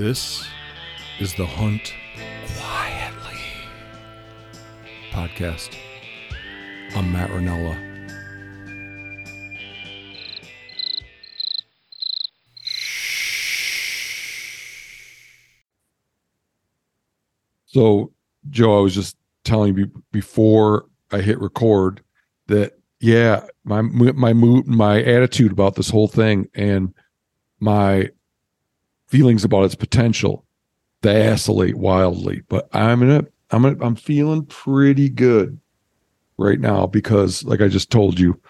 This is the Hunt Quietly podcast. I'm Matt Rinella. So, Joe, I was just telling you before I hit record that yeah, my my mood, my attitude about this whole thing, and my feelings about its potential they oscillate wildly. But I'm in a I'm in, I'm feeling pretty good right now because, like I just told you,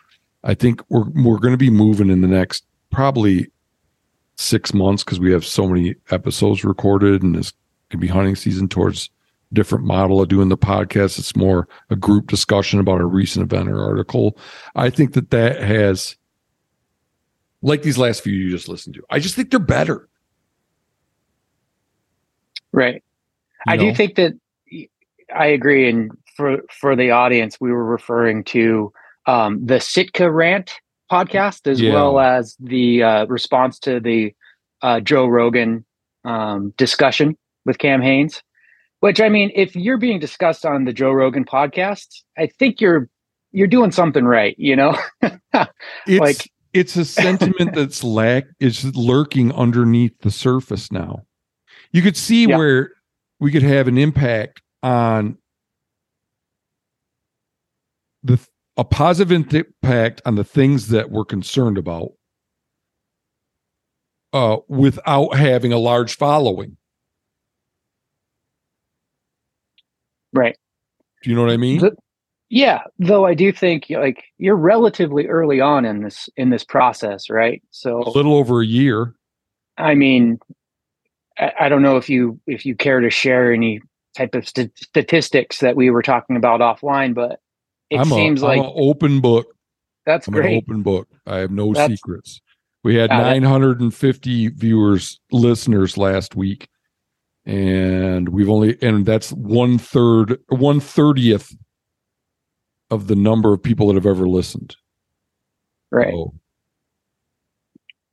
I think we're we're going to be moving in the next probably six months because we have so many episodes recorded and it's to be hunting season towards different model of doing the podcast. It's more a group discussion about a recent event or article. I think that that has, like these last few you just listened to, I just think they're better. Right. You I know? do think that I agree. And for for the audience, we were referring to um, the Sitka rant podcast as yeah. well as the uh, response to the uh, Joe Rogan um, discussion with Cam Hanes. Which I mean, if you're being discussed on the Joe Rogan podcast, I think you're you're doing something right. You know, it's, like it's a sentiment that's lack is lurking underneath the surface now. You could see yeah. where we could have an impact on the a positive impact on the things that we're concerned about uh, without having a large following. Right. Do you know what I mean? The, yeah, though I do think like you're relatively early on in this in this process, right? So a little over a year. I mean, I, don't know if you if you care to share any type of st- statistics that we were talking about offline, but it I'm seems a, like I'm an open book. That's I'm great. An open book. I have no that's, secrets. We had 950 viewers, listeners last week and we've only and that's one third one thirtieth of the number of people that have ever listened right so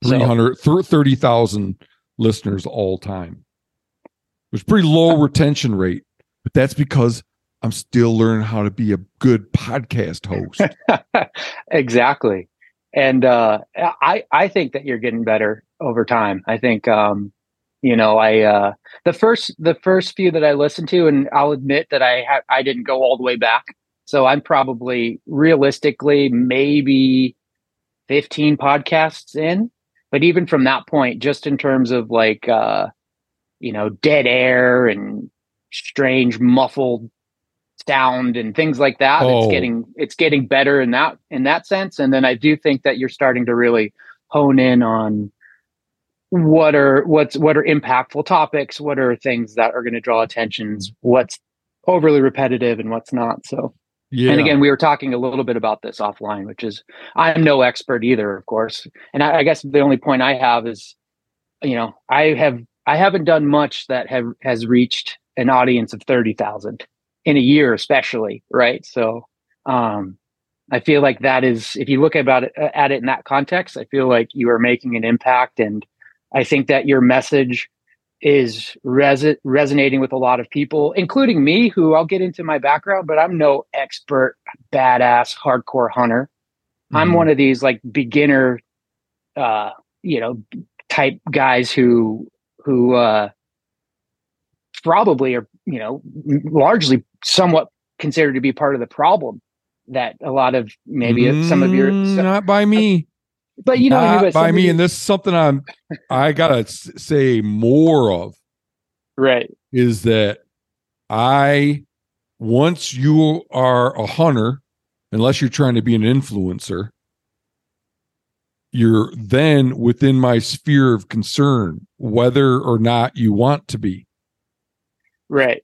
300 so, 30,000 listeners all time. It's pretty low retention rate but that's because I'm still learning how to be a good podcast host. Exactly. And uh I I think that you're getting better over time. I think um you know i uh the first the first few that i listened to and i'll admit that i ha- i didn't go all the way back. So i'm probably realistically maybe 15 podcasts in but even from that point just in terms of like uh you know dead air and strange muffled sound and things like that oh. it's getting it's getting better in that in that sense and then i do think that you're starting to really hone in on what are what's what are impactful topics what are things that are going to draw attentions what's overly repetitive and what's not so yeah. and again we were talking a little bit about this offline which is i'm no expert either of course. And I, I guess the only point i have is you know i have i haven't done much that have has reached an audience of 30,000 in a year especially right? So um I feel like that is, if you look about it, at it in that context, I feel like you are making an impact. And I think that your message is res- resonating with a lot of people, including me, who I'll get into my background, but I'm no expert, badass, hardcore hunter. Mm-hmm. I'm one of these like beginner, uh, you know, type guys who who uh, probably are, you know, largely somewhat considered to be part of the problem that a lot of maybe mm, some of your some, not by me but you know, Not by me, and this is something I'm I gotta say more of. Right. Is that I once you are a hunter, unless you're trying to be an influencer, you're then within my sphere of concern, whether or not you want to be. Right.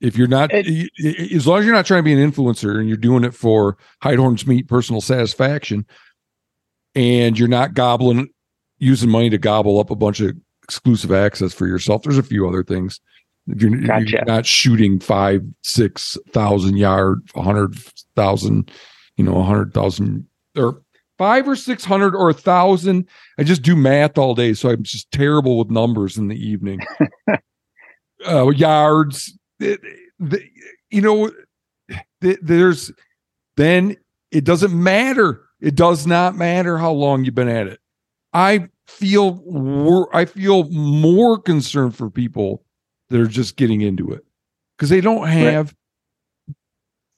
If you're not, it, as long as you're not trying to be an influencer and you're doing it for hide horns meat personal satisfaction, and you're not gobbling using money to gobble up a bunch of exclusive access for yourself. There's a few other things. If you're, gotcha. you're not shooting five, six thousand yard, a hundred thousand, you know, a hundred thousand or five or six hundred or a thousand. I just do math all day, so I'm just terrible with numbers in the evening. uh, yards, it, the, you know, the, there's then it doesn't matter. It does not matter how long you've been at it. I feel wor- I feel more concerned for people that are just getting into it because they don't have right.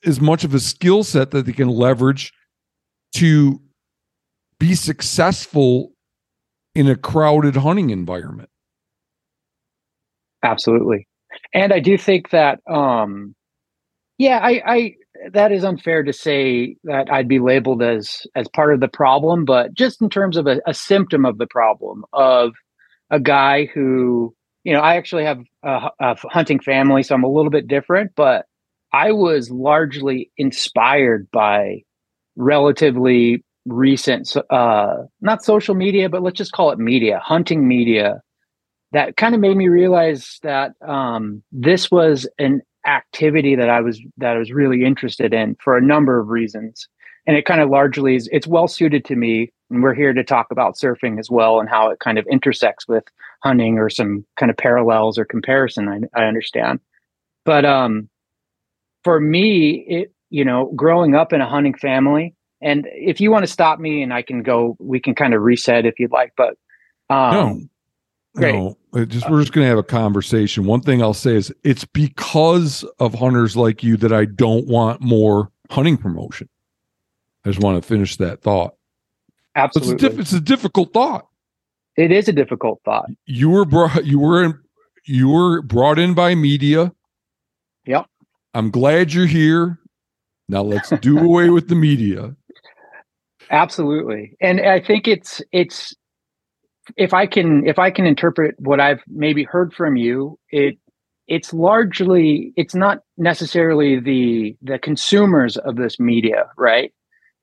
as much of a skill set that they can leverage to be successful in a crowded hunting environment. Absolutely. And I do think that um yeah, I, I that is unfair to say that I'd be labeled as as part of the problem, but just in terms of a, a symptom of the problem of a guy who, you know, I actually have a, a hunting family, so I'm a little bit different, but I was largely inspired by relatively recent uh not social media but let's just call it media hunting media that kind of made me realize that um this was an activity that I was that I was really interested in for a number of reasons. And it kind of largely is it's well suited to me. And we're here to talk about surfing as well and how it kind of intersects with hunting or some kind of parallels or comparison I, I understand. But um for me it you know growing up in a hunting family and if you want to stop me and I can go, we can kind of reset if you'd like. But um, no, great. No, just uh, we're just going to have a conversation. One thing I'll say is it's because of hunters like you that I don't want more hunting promotion. I just want to finish that thought. Absolutely, it's a, diff- it's a difficult thought. It is a difficult thought. You were brought. You were in, you were brought in by media. Yep. I'm glad you're here. Now let's do away with the media. Absolutely. And I think it's it's if I can if I can interpret what I've maybe heard from you, it it's largely it's not necessarily the the consumers of this media, right?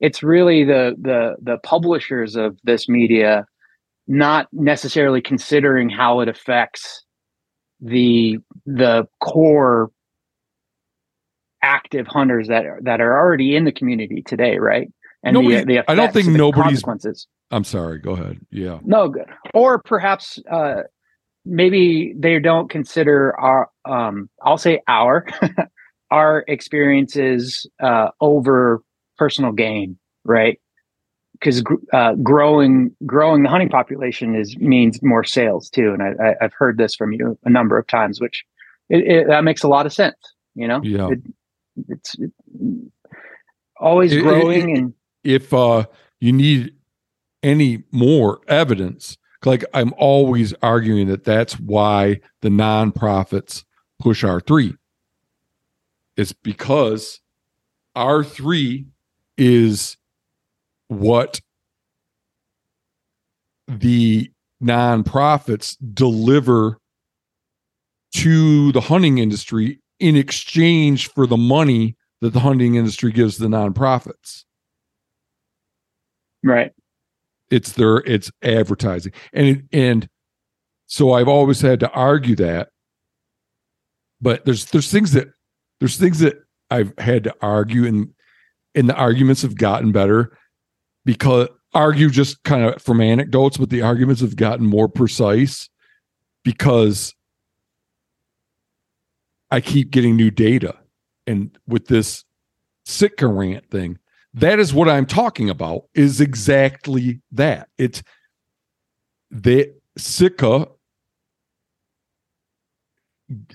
It's really the the the publishers of this media not necessarily considering how it affects the the core active hunters that are, that are already in the community today, right? And Nobody, the, the I don't think nobody's consequences. I'm sorry. Go ahead. Yeah. No, good. Or perhaps uh, maybe they don't consider our. Um, I'll say our our experiences uh, over personal gain, right? Because uh, growing growing the hunting population is means more sales too, and I, have heard this from you a number of times, which it, it, that makes a lot of sense. You know, yeah. It, it's always growing and if uh, you need any more evidence, like I'm always arguing that that's why the nonprofits push R3. It's because R3 is what the nonprofits deliver to the hunting industry in exchange for the money that the hunting industry gives the nonprofits. Right. It's their it's advertising. And and so I've always had to argue that. But there's there's things that there's things that I've had to argue and and the arguments have gotten better because argue just kind of from anecdotes, but the arguments have gotten more precise because I keep getting new data. And with this Sitka rant thing, that is what I'm talking about, is exactly that. It's the Sitka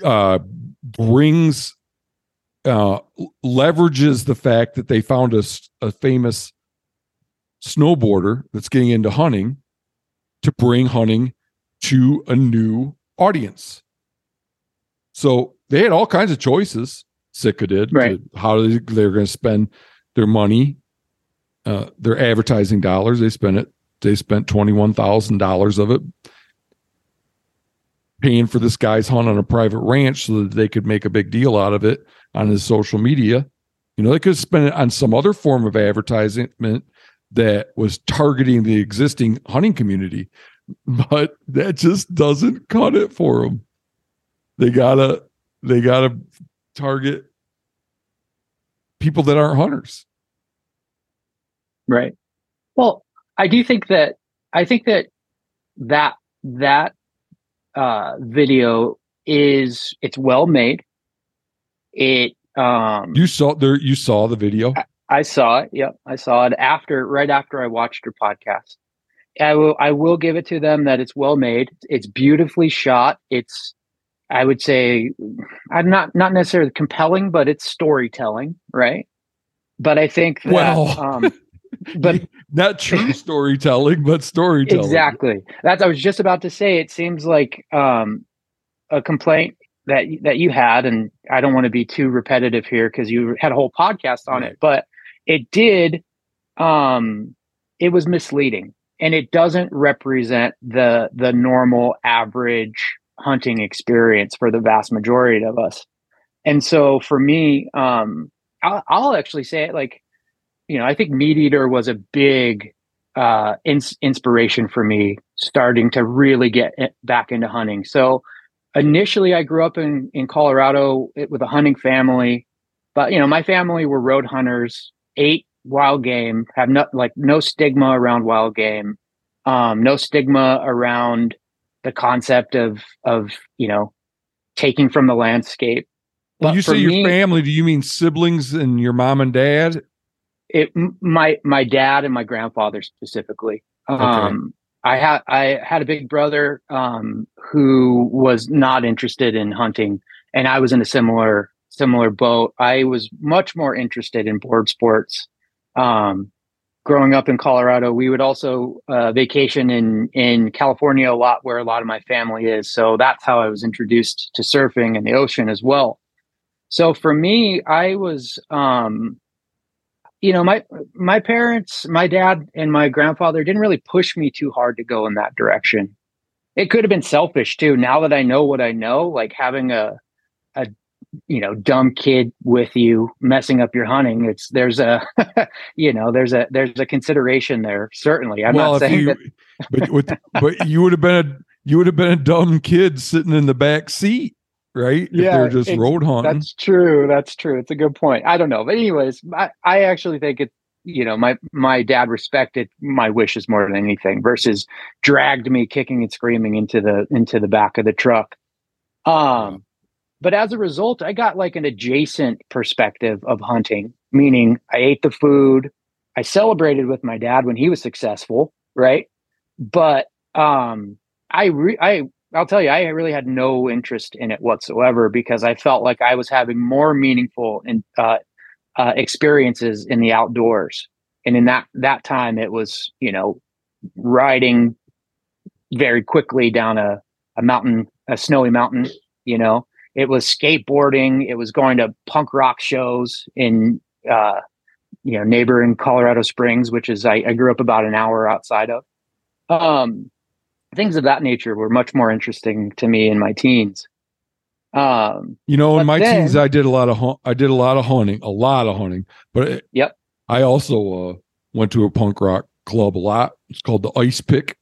uh, brings uh, leverages the fact that they found a, a famous snowboarder that's getting into hunting to bring hunting to a new audience. So they had all kinds of choices. Sitka did. Right. how they're going to spend their money, uh, their advertising dollars. They spent it. They spent twenty one thousand dollars of it paying for this guy's hunt on a private ranch so that they could make a big deal out of it on his social media. You know, they could spend it on some other form of advertisement that was targeting the existing hunting community, but that just doesn't cut it for them. They gotta, they gotta target people that aren't hunters. Right. Well, I do think that I think that that that uh, video is it's well made. It um You saw there. You saw the video. I saw it. Yep, I saw it after right after I watched your podcast. I will I will give it to them that it's well made. It's beautifully shot. It's I would say I'm not not necessarily compelling, but it's storytelling, right? But I think that Well, um, but not true storytelling, but storytelling. exactly that's i was just about to say it seems like um a complaint that that you had and i don't want to be too repetitive here because you had a whole podcast on it but it did um it was misleading and it doesn't represent the the normal average hunting experience for the vast majority of us. And so for me um i'll, I'll actually say it like you know i think meat eater was a big uh ins- inspiration for me starting to really get back into hunting. So initially i grew up in in colorado with a hunting family but you know my family were road hunters ate wild game have no like no stigma around wild game um no stigma around the concept of of you know taking from the landscape. When you say your me- family, do you mean siblings and your mom and dad? it my my dad and my grandfather specifically. Um i had i had a big brother um who was not interested in hunting and i was in a similar similar boat. I was much more interested in board sports um growing up in colorado we would also uh, vacation in in california a lot where a lot of my family is. So that's how i was introduced to surfing and the ocean as well. So for me i was um you know my my parents my dad and my grandfather didn't really push me too hard to go in that direction. It could have been selfish too. Now that i know what i know like having a a you know dumb kid with you messing up your hunting it's there's a you know there's a there's a consideration there certainly i'm not saying you, that but with, but you would have been a you would have been a dumb kid sitting in the back seat, right? if Yeah, they're just ex- road hunting. That's true. That's true. It's a good point. I don't know, but anyways, I, I actually think it. You know, my my dad respected my wishes more than anything, versus dragged me kicking and screaming into the into the back of the truck. Um, but as a result, I got like an adjacent perspective of hunting, meaning I ate the food, I celebrated with my dad when he was successful, right? But um, I re- I I'll tell you, I really had no interest in it whatsoever because I felt like I was having more meaningful and uh, uh, experiences in the outdoors. And in that that time, it was you know riding very quickly down a a mountain, a snowy mountain. You know, it was skateboarding. It was going to punk rock shows in uh, you know neighboring Colorado Springs, which is I, I grew up about an hour outside of. Um, things of that nature were much more interesting to me in my teens. Um, You know, in my teens, I did a lot of hun- I did a lot of hunting, a lot of hunting. But it- Yep. I also uh, went to a punk rock club a lot. It's called the Ice Pick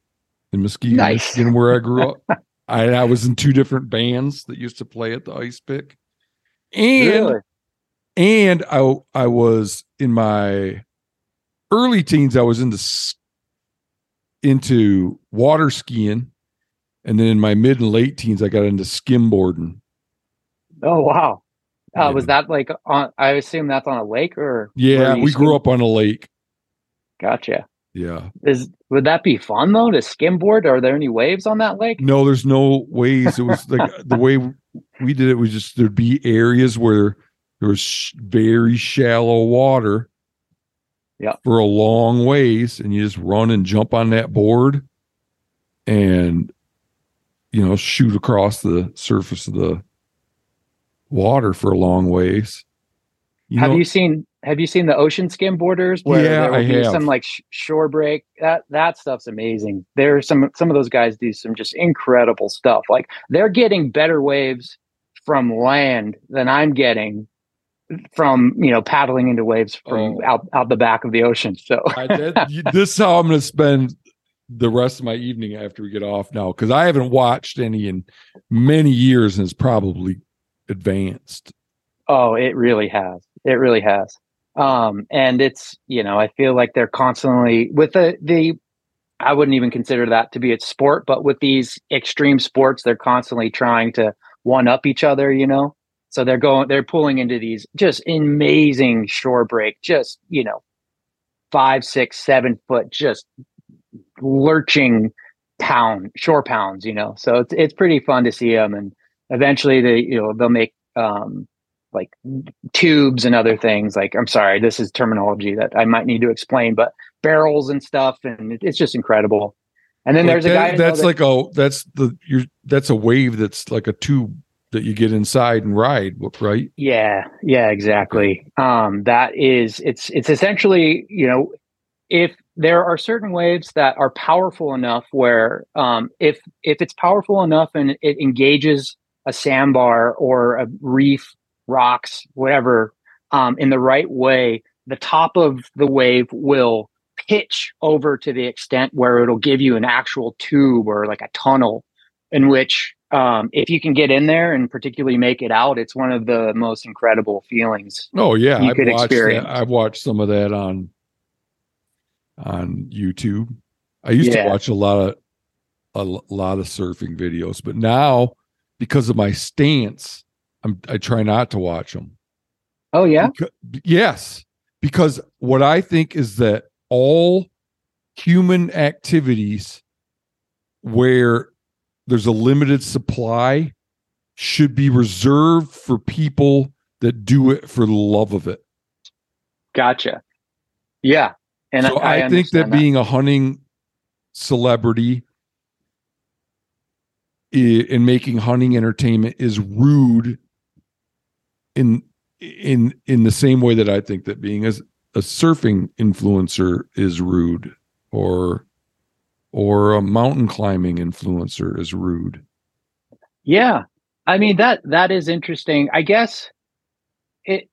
in Muskegon, Nice. Michigan, where I grew up. I, I was in two different bands that used to play at the Ice Pick, and really? and I I was in my early teens. I was into into water skiing, and then in my mid and late teens, I got into skimboarding. Oh wow. Uh, was that like on? I assume that's on a lake or? Yeah, we grew up on a lake. Gotcha. Yeah. Is would that be fun though to skimboard? Are there any waves on that lake? No, there's no ways. It was like the way we did it was just there'd be areas where there was very shallow water. Yeah. For a long ways, and you just run and jump on that board, and you know shoot across the surface of the water for a long ways. You have know, you seen Have you seen the ocean skimboarders where Yeah, there will I be have. some like sh- shore break? That that stuff's amazing. There's some some of those guys do some just incredible stuff. Like they're getting better waves from land than I'm getting from you know paddling into waves from Oh. out out the back of the ocean. So I, that, this is how I'm going to spend the rest of my evening after we get off now because I haven't watched any in many years and it's probably advanced. oh, it really has. It really has. Um, and it's you know I feel like they're constantly with the the I wouldn't even consider that to be a sport, but with these extreme sports, they're constantly trying to one up each other, you know. So they're going, they're pulling into these just amazing shore break, just you know, five, six, seven foot, just lurching pound shore pounds, you know. So it's it's pretty fun to see them, and eventually they you know they'll make um like tubes and other things. Like I'm sorry, this is terminology that I might need to explain, but barrels and stuff, and it's just incredible. And then like there's that, a guy that's that, like a that's the you're that's a wave that's like a tube that you get inside and ride, right? Yeah, yeah, exactly. Um, that is it's it's essentially you know if there are certain waves that are powerful enough where um, if if it's powerful enough and it engages a sandbar or a reef, rocks, whatever, um, in the right way, the top of the wave will pitch over to the extent where it'll give you an actual tube or like a tunnel in which um, if you can get in there and particularly make it out, it's one of the most incredible feelings. Oh yeah, you I've could watched experience. That. I've watched some of that on on YouTube. I used yeah. to watch a lot of a lot of surfing videos, but now because of my stance, I'm, I try not to watch them. Oh yeah, because, yes, because what I think is that all human activities where there's a limited supply should be reserved for people that do it for the love of it. Gotcha. Yeah. And so I, I think that, that being a hunting celebrity and making hunting entertainment is rude in in in the same way that I think that being as a surfing influencer is rude or or a mountain climbing influencer is rude. Yeah. I mean that that is interesting. I guess it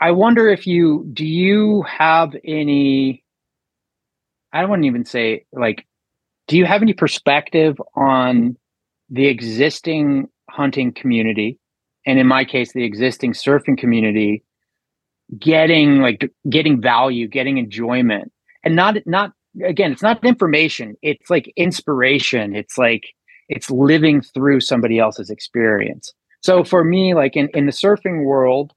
I wonder if you do you have any I wouldn't even say like do you have any perspective on the existing hunting community and in my case the existing surfing community getting like getting value, getting enjoyment, and not not again, it's not information. It's like inspiration. It's like it's living through somebody else's experience. So for me, like in in the surfing world,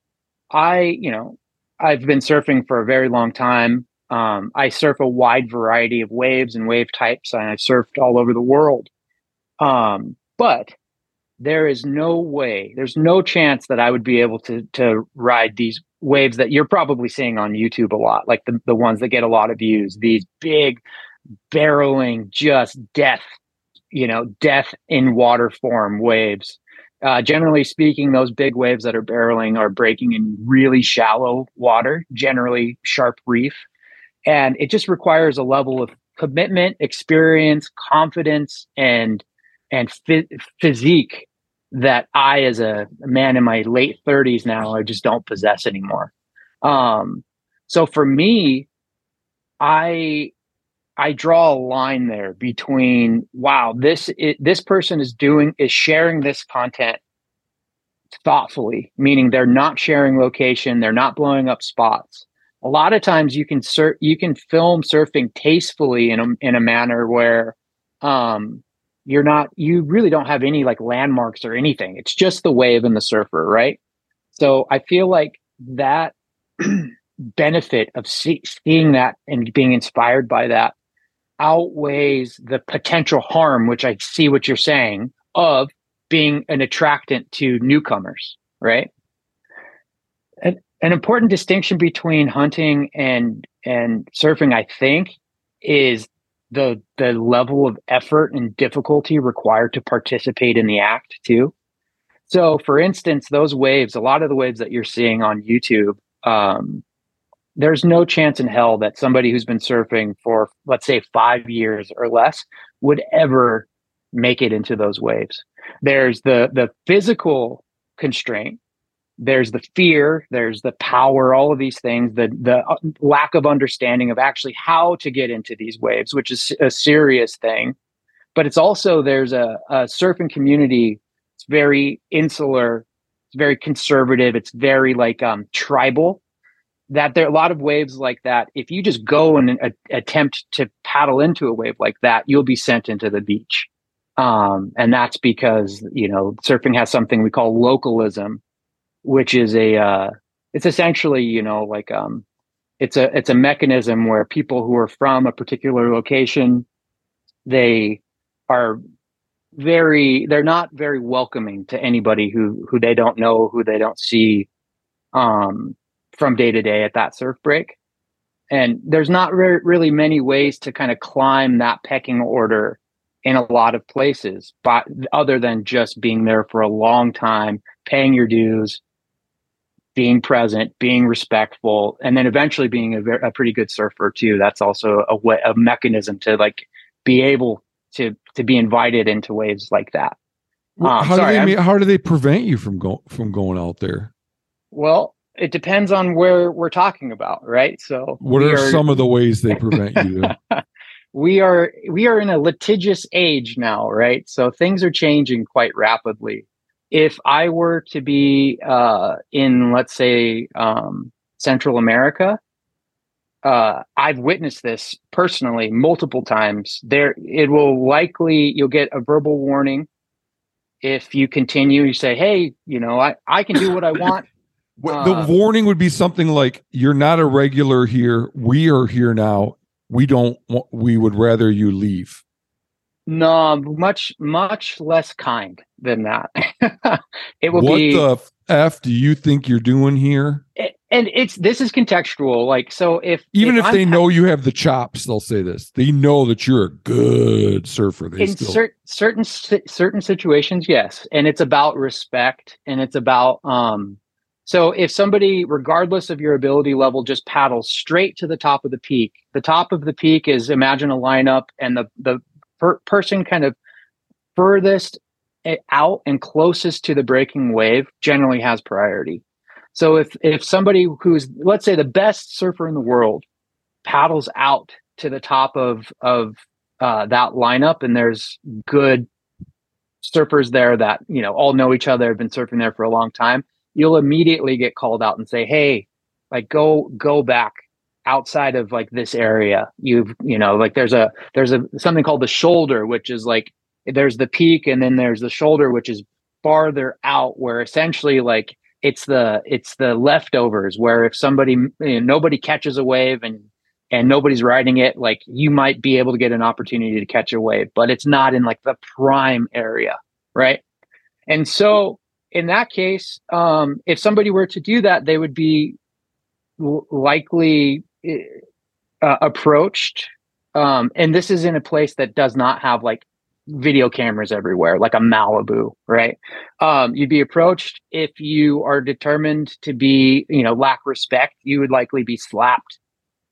I you know I've been surfing for a very long time. Um, I surf a wide variety of waves and wave types, and I've surfed all over the world. Um, but there is no way, there's no chance that I would be able to to ride these waves that you're probably seeing on YouTube a lot, like the, the ones that get a lot of views, these big barreling, just death, you know, death in water form waves. Uh, generally speaking, those big waves that are barreling are breaking in really shallow water, generally sharp reef. And it just requires a level of commitment, experience, confidence, and and physique that I, as a man in my late 30s now, I just don't possess anymore. Um, so for me, I I draw a line there between wow, this this person is doing is sharing this content thoughtfully, meaning they're not sharing location, they're not blowing up spots. A lot of times you can sur- you can film surfing tastefully in a in a manner where um, you're not you really don't have any like landmarks or anything. It's just the wave and the surfer right? So i feel like that benefit of see, seeing that and being inspired by that outweighs the potential harm which i see what you're saying of being an attractant to newcomers right? An, an important distinction between hunting and and surfing i think is the the level of effort and difficulty required to participate in the act too. So, for instance, those waves, a lot of the waves that you're seeing on YouTube, um, there's no chance in hell that somebody who's been surfing for, let's say, five years or less would ever make it into those waves. There's the the physical constraint there's the fear there's the power all of these things the the uh, lack of understanding of actually how to get into these waves which is a serious thing but it's also there's a, a surfing community it's very insular it's very conservative it's very like um tribal that there are a lot of waves like that. If you just go and a, attempt to paddle into a wave like that, you'll be sent into the beach. Um, and that's because, you know, surfing has something we call localism, which is a, uh, it's essentially, you know, like, um, it's a, it's a mechanism where people who are from a particular location, they are very, they're not very welcoming to anybody who, who they don't know, who they don't see, um, from day to day at that surf break. And there's not re- really many ways to kind of climb that pecking order in a lot of places, but other than just being there for a long time, paying your dues, being present, being respectful, and then eventually being a, very, a pretty good surfer too. That's also a way, a mechanism to like be able to to be invited into waves like that. Um, how sorry, do they how do they prevent you from going from going out there? Well, it depends on where we're talking about, right? So, what are, are, some of the ways they prevent you? we are we are in a litigious age now, right? So things are changing quite rapidly. If I were to be uh, in, let's say, um, Central America, uh, I've witnessed this personally multiple times. There, it will likely you'll get a verbal warning if you continue. You say, "Hey, you know, I I can do what I want." the uh, warning would be something like, "You're not a regular here. We are here now. We don't. We would rather you leave." No, much much less kind than that. it will what be. What the f do you think you're doing here? It, and it's this is contextual. Like so, if even if, if they know you have the chops, they'll say this. They know that you're a good surfer. They in still... cer- certain certain situations, yes, and it's about respect, and it's about um so if somebody, regardless of your ability level, just paddles straight to the top of the peak, the top of the peak is imagine a lineup and the, the per- person kind of furthest out and closest to the breaking wave generally has priority. So if, if somebody who's, let's say the best surfer in the world paddles out to the top of, of uh, that lineup and there's good surfers there that, you know, all know each other, have been surfing there for a long time you'll immediately get called out and say, "Hey, like go go back outside of like this area. You've you know like there's a there's a something called the shoulder, which is like there's the peak and then there's the shoulder, which is farther out, where essentially like it's the it's the leftovers where if somebody you know, nobody catches a wave and and nobody's riding it like you might be able to get an opportunity to catch a wave but it's not in like the prime area right and so in that case, um, if somebody were to do that, they would be likely eh, uh, approached. Um, and this is in a place that does not have like video cameras everywhere, like a Malibu, right? Um, you'd be approached if you are determined to be, you know, lack respect. You would likely be slapped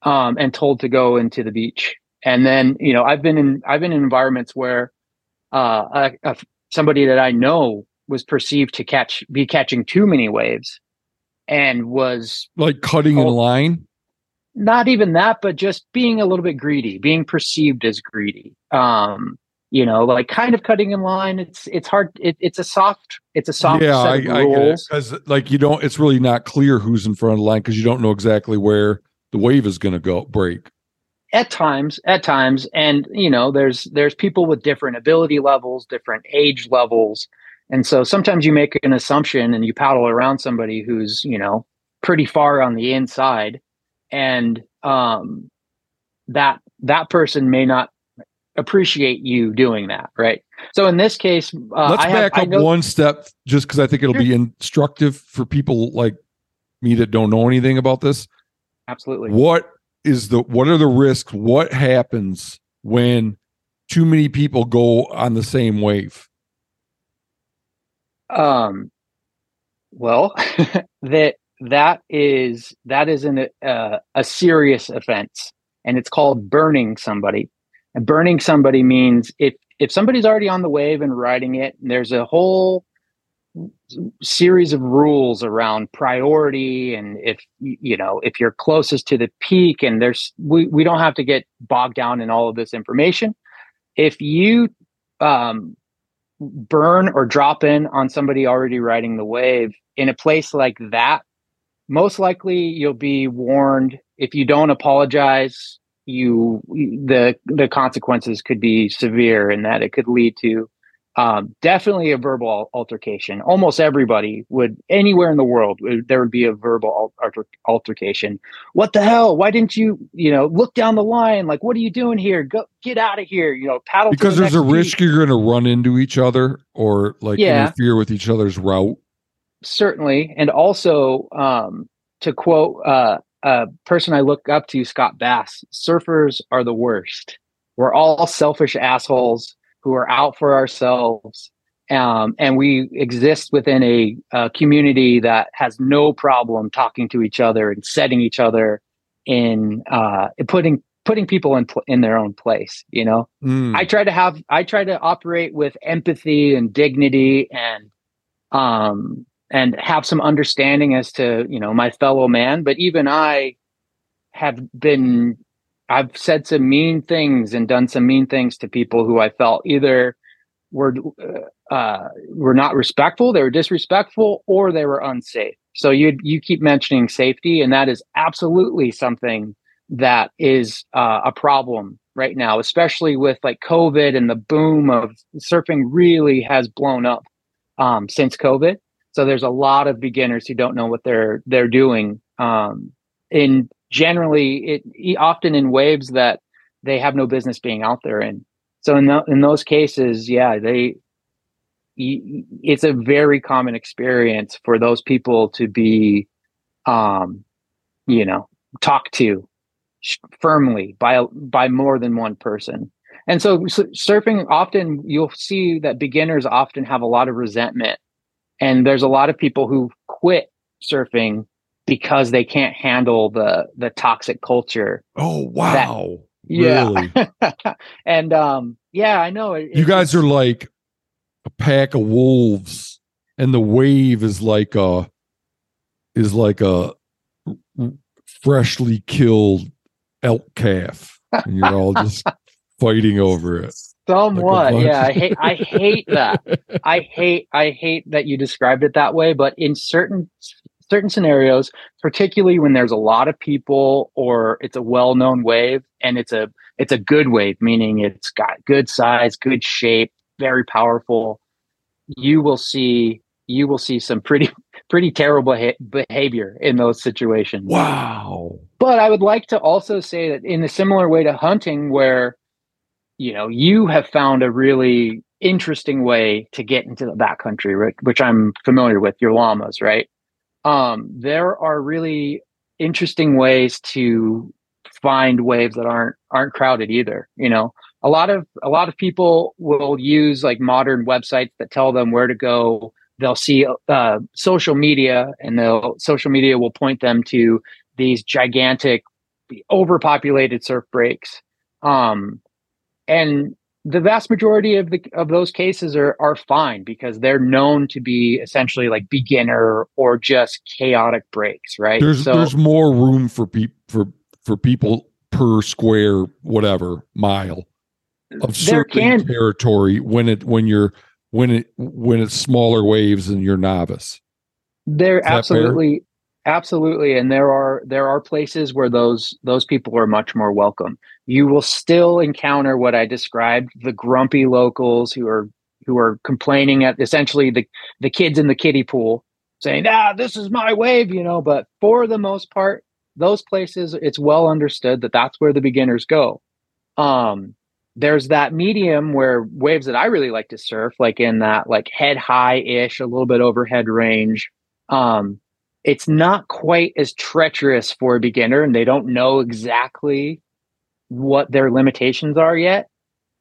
um, and told to go into the beach. And then, you know, I've been in I've been in environments where uh, a, a, somebody that I know was perceived to catch be catching too many waves and was like cutting in line not even that but just being a little bit greedy being perceived as greedy um you know like kind of cutting in line. It's it's hard it, it's a soft it's a soft yeah I, I, get because like you don't it's really not clear who's in front of the line because you don't know exactly where the wave is going to go break. At times at times and you know there's there's people with different ability levels different age levels and so sometimes you make an assumption and you paddle around somebody who's, you know, pretty far on the inside and um, that that person may not appreciate you doing that, right? So in this case, uh, let's I back have, up know- one step just because I think it'll sure. be instructive for people like me that don't know anything about this. Absolutely. What is the what are the risks? What happens when too many people go on the same wave? Um, well, that that is that is an, uh, a serious offense, and it's called burning somebody. And burning somebody means if if somebody's already on the wave and riding it, there's a whole series of rules around priority and if you know if you're closest to the peak and there's we, we don't have to get bogged down in all of this information. If you um, burn or drop in on somebody already riding the wave in a place like that most likely you'll be warned. If you don't apologize you the the consequences could be severe in that it could lead to um, definitely a verbal altercation. Almost everybody would anywhere in the world there would be a verbal alter, altercation. What the hell? Why didn't you you know look down the line? Like what are you doing here? Go get out of here! You know paddle because the there's a next risk you're going to run into each other or like Yeah. interfere with each other's route. certainly, and also um, to quote uh, a person I look up to, Scott Bass: "Surfers are the worst. We're all selfish assholes." who are out for ourselves. Um, and we exist within a, a, community that has no problem talking to each other and setting each other in uh, putting putting people in in their own place. You know, Mm. I try to have I try to operate with empathy and dignity and um and have some understanding as to you know my fellow man. But even I have been I've said some mean things and done some mean things to people who I felt either were uh, were not respectful, they were disrespectful, or they were unsafe. So you you keep mentioning safety, and that is absolutely something that is uh, a problem right now, especially with like COVID and the boom of surfing really has blown up um, since COVID. So there's a lot of beginners who don't know what they're they're doing. Um, in generally it often in waves that they have no business being out there in so in, the, in those cases yeah they it's a very common experience for those people to be um you know talked to firmly by by more than one person and so surfing often you'll see that beginners often have a lot of resentment and there's a lot of people who quit surfing because they can't handle the the toxic culture. Oh wow! That, yeah, really? and um, yeah, I know. It, you guys are like a pack of wolves, and the wave is like a is like a freshly killed elk calf, and you're all just fighting over it. Somewhat, yeah. I hate I hate that. I hate I hate that you described it that way. But in certain certain scenarios, particularly when there's a lot of people or it's a well-known wave and it's a it's a good wave, meaning it's got good size, good shape, very powerful, you will see you will see some pretty pretty terrible ha- behavior in those situations. Wow. But I would like to also say that in a similar way to hunting where you know, you have found a really interesting way to get into the backcountry, which I'm familiar with, your llamas, right? um, there are really interesting ways to find waves that aren't aren't crowded either. You know, a lot of a lot of people will use like modern websites that tell them where to go. They'll see uh, social media, and they'll social media will point them to these gigantic, overpopulated surf breaks. Um, and the vast majority of the of those cases are are fine because they're known to be essentially like beginner or just chaotic breaks, right? There's so, there's more room for people for for people per square whatever mile of certain territory when it when you're when it when it's smaller waves and you're novice. There absolutely absolutely and there are there are places where those those people are much more welcome. You will still encounter what i described the grumpy locals who are who are complaining at essentially the the kids in the kiddie pool saying ah this is my wave you know but for the most part those places it's well understood that that's where the beginners go. Um there's that medium where waves that i really like to surf like in that like head high ish a little bit overhead range. Um it's not quite as treacherous for a beginner and they don't know exactly what their limitations are yet.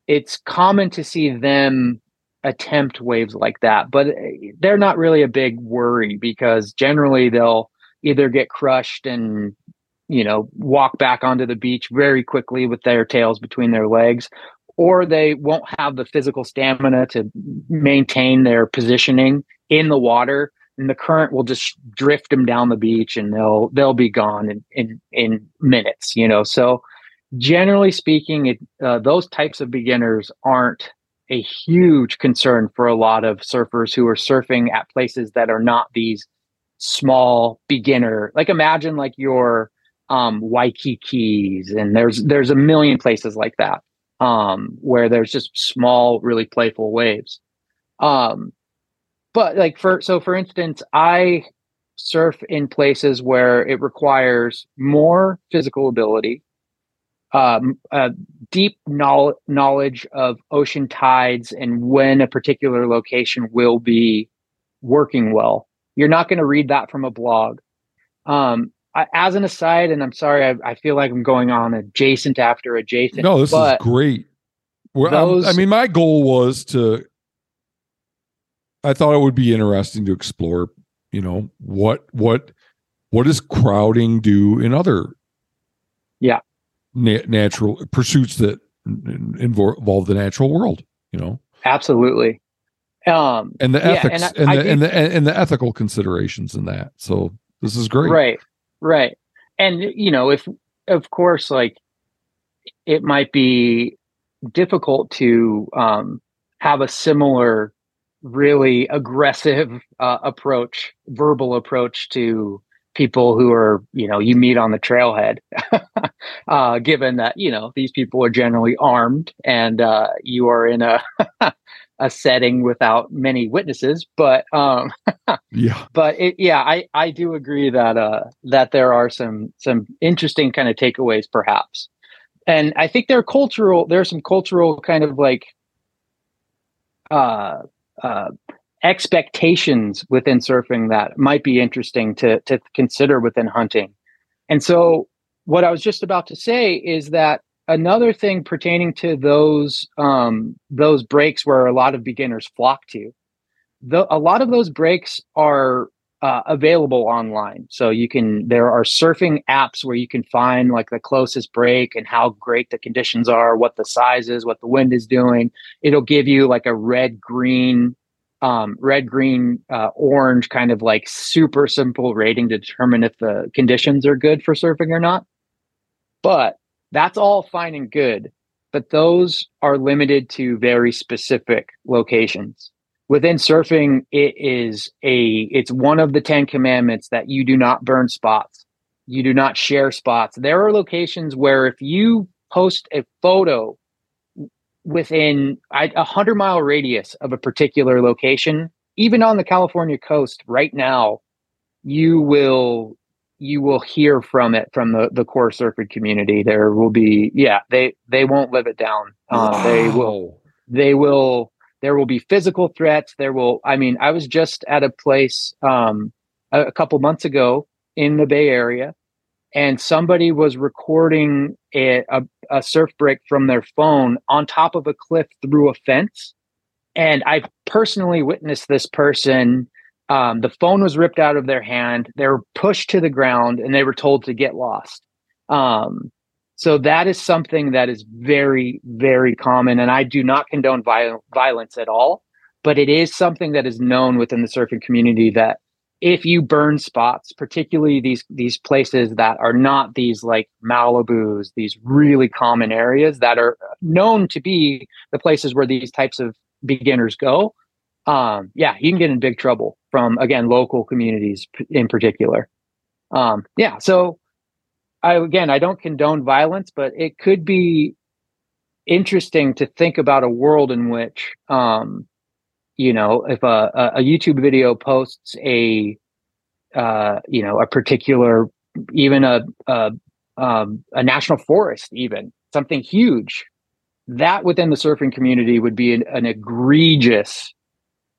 It's common to see them attempt waves like that but eh, they're not really a big worry because generally they'll either get crushed and you know walk back onto the beach very quickly with their tails between their legs or they won't have the physical stamina to maintain their positioning in the water and the current will just drift them down the beach and they'll they'll be gone in in, in minutes you know so generally speaking it, uh, those types of beginners aren't a huge concern for a lot of surfers who are surfing at places that are not these small beginner. Like imagine like your um, Waikiki's, and there's there's a million places like that um, where there's just small, really playful waves. Um, but like for so for instance, I surf in places where it requires more physical ability, um, a deep knowledge of ocean tides and when a particular location will be working well. You're not going to read that from a blog. Um, I, as an aside, and I'm sorry, I, I, feel like I'm going on adjacent after adjacent. No, this is great. Those, I mean, my goal was to. I thought it would be interesting to explore, you know, what what what does crowding do in other, yeah, na- natural pursuits that involve the natural world, you know. Absolutely. Um, and the ethics yeah, and, I, and, the, think, and the and the ethical considerations in that. So this is great, right? Right. And, you know, if, of course, like it might be difficult to um, have a similar, really aggressive uh, approach, verbal approach to people who are, you know, you meet on the trailhead, uh, given that, you know, these people are generally armed and uh, you are in a a setting without many witnesses but um yeah. but it, yeah i i do agree that uh that there are some some interesting kind of takeaways perhaps. And i think there are cultural there's some cultural kind of like uh uh expectations within surfing that might be interesting to to consider within hunting. And so what i was just about to say is that another thing pertaining to those um, those breaks where a lot of beginners flock to, the, a lot of those breaks are uh, available online. So you can there are surfing apps where you can find like the closest break and how great the conditions are, what the size is, what the wind is doing. It'll give you like a red green. Um, red, green, uh, orange, kind of like super simple rating to determine if the conditions are good for surfing or not. But that's all fine and good, but those are limited to very specific locations. Within surfing, it is a it's one of the 10 commandments that you do not burn spots. You do not share spots. There are locations where if you post a photo within a hundred mile radius of a particular location, even on the California coast right now, you will you will hear from it from the the core surfing community. There will be yeah they they won't live it down. Uh, wow. They will they will there will be physical threats. There will I mean I was just at a place um, a, a couple months ago in the Bay Area, and somebody was recording a, a, a surf break from their phone on top of a cliff through a fence. And I personally witnessed this person um, the phone was ripped out of their hand. They were pushed to the ground and they were told to get lost. Um, so that is something that is very, very common. And I do not condone viol- violence at all, but it is something that is known within the surfing community that if you burn spots, particularly these these places that are not these like Malibu's, these really common areas that are known to be the places where these types of beginners go, um, yeah, you can get in big trouble from again local communities in particular. Um, yeah, so I again I don't condone violence, but it could be interesting to think about a world in which um, you know if a, a YouTube video posts a uh, you know a particular even a a, um, a national forest even something huge that within the surfing community would be an, an egregious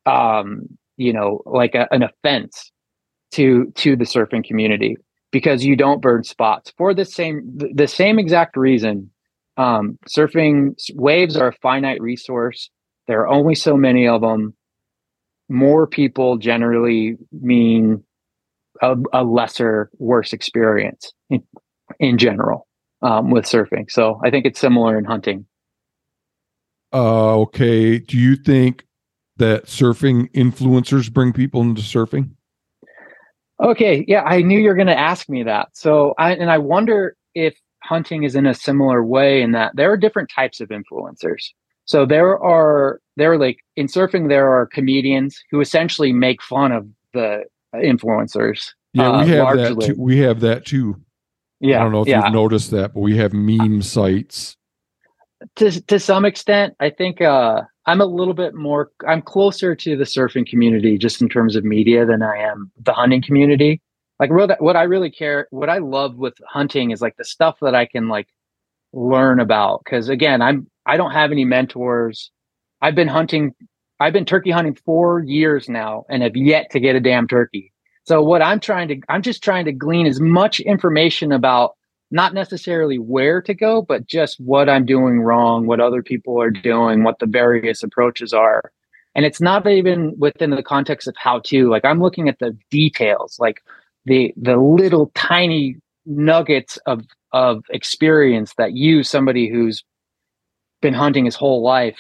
um, you know, like a, an offense to to the surfing community because you don't burn spots for the same the same exact reason. Um, surfing waves are a finite resource. There are only so many of them. More people generally mean a, a lesser, worse experience in, in general um, with surfing. So I think it's similar in hunting. Uh, okay. Do you think that surfing influencers bring people into surfing? Okay, yeah, I knew you were going to ask me that. So, I and I wonder if hunting is in a similar way in that there are different types of influencers. So there are there are like in surfing there are comedians who essentially make fun of the influencers. Yeah, uh, we have that too. We have that too. Yeah, I don't know if yeah. you've noticed that, but we have meme sites. to to some extent i think uh i'm a little bit more i'm closer to the surfing community just in terms of media than i am the hunting community. Like what, i really care what i love with hunting is like the stuff that i can like learn about. Because again i'm i don't have any mentors. I've been hunting i've been turkey hunting four years now and have yet to get a damn turkey. So what i'm trying to i'm just trying to glean as much information about not necessarily where to go, but just what I'm doing wrong, what other people are doing, what the various approaches are. And it's not even within the context of how to. Like I'm looking at the details, like the the little tiny nuggets of of experience that you, somebody who's been hunting his whole life,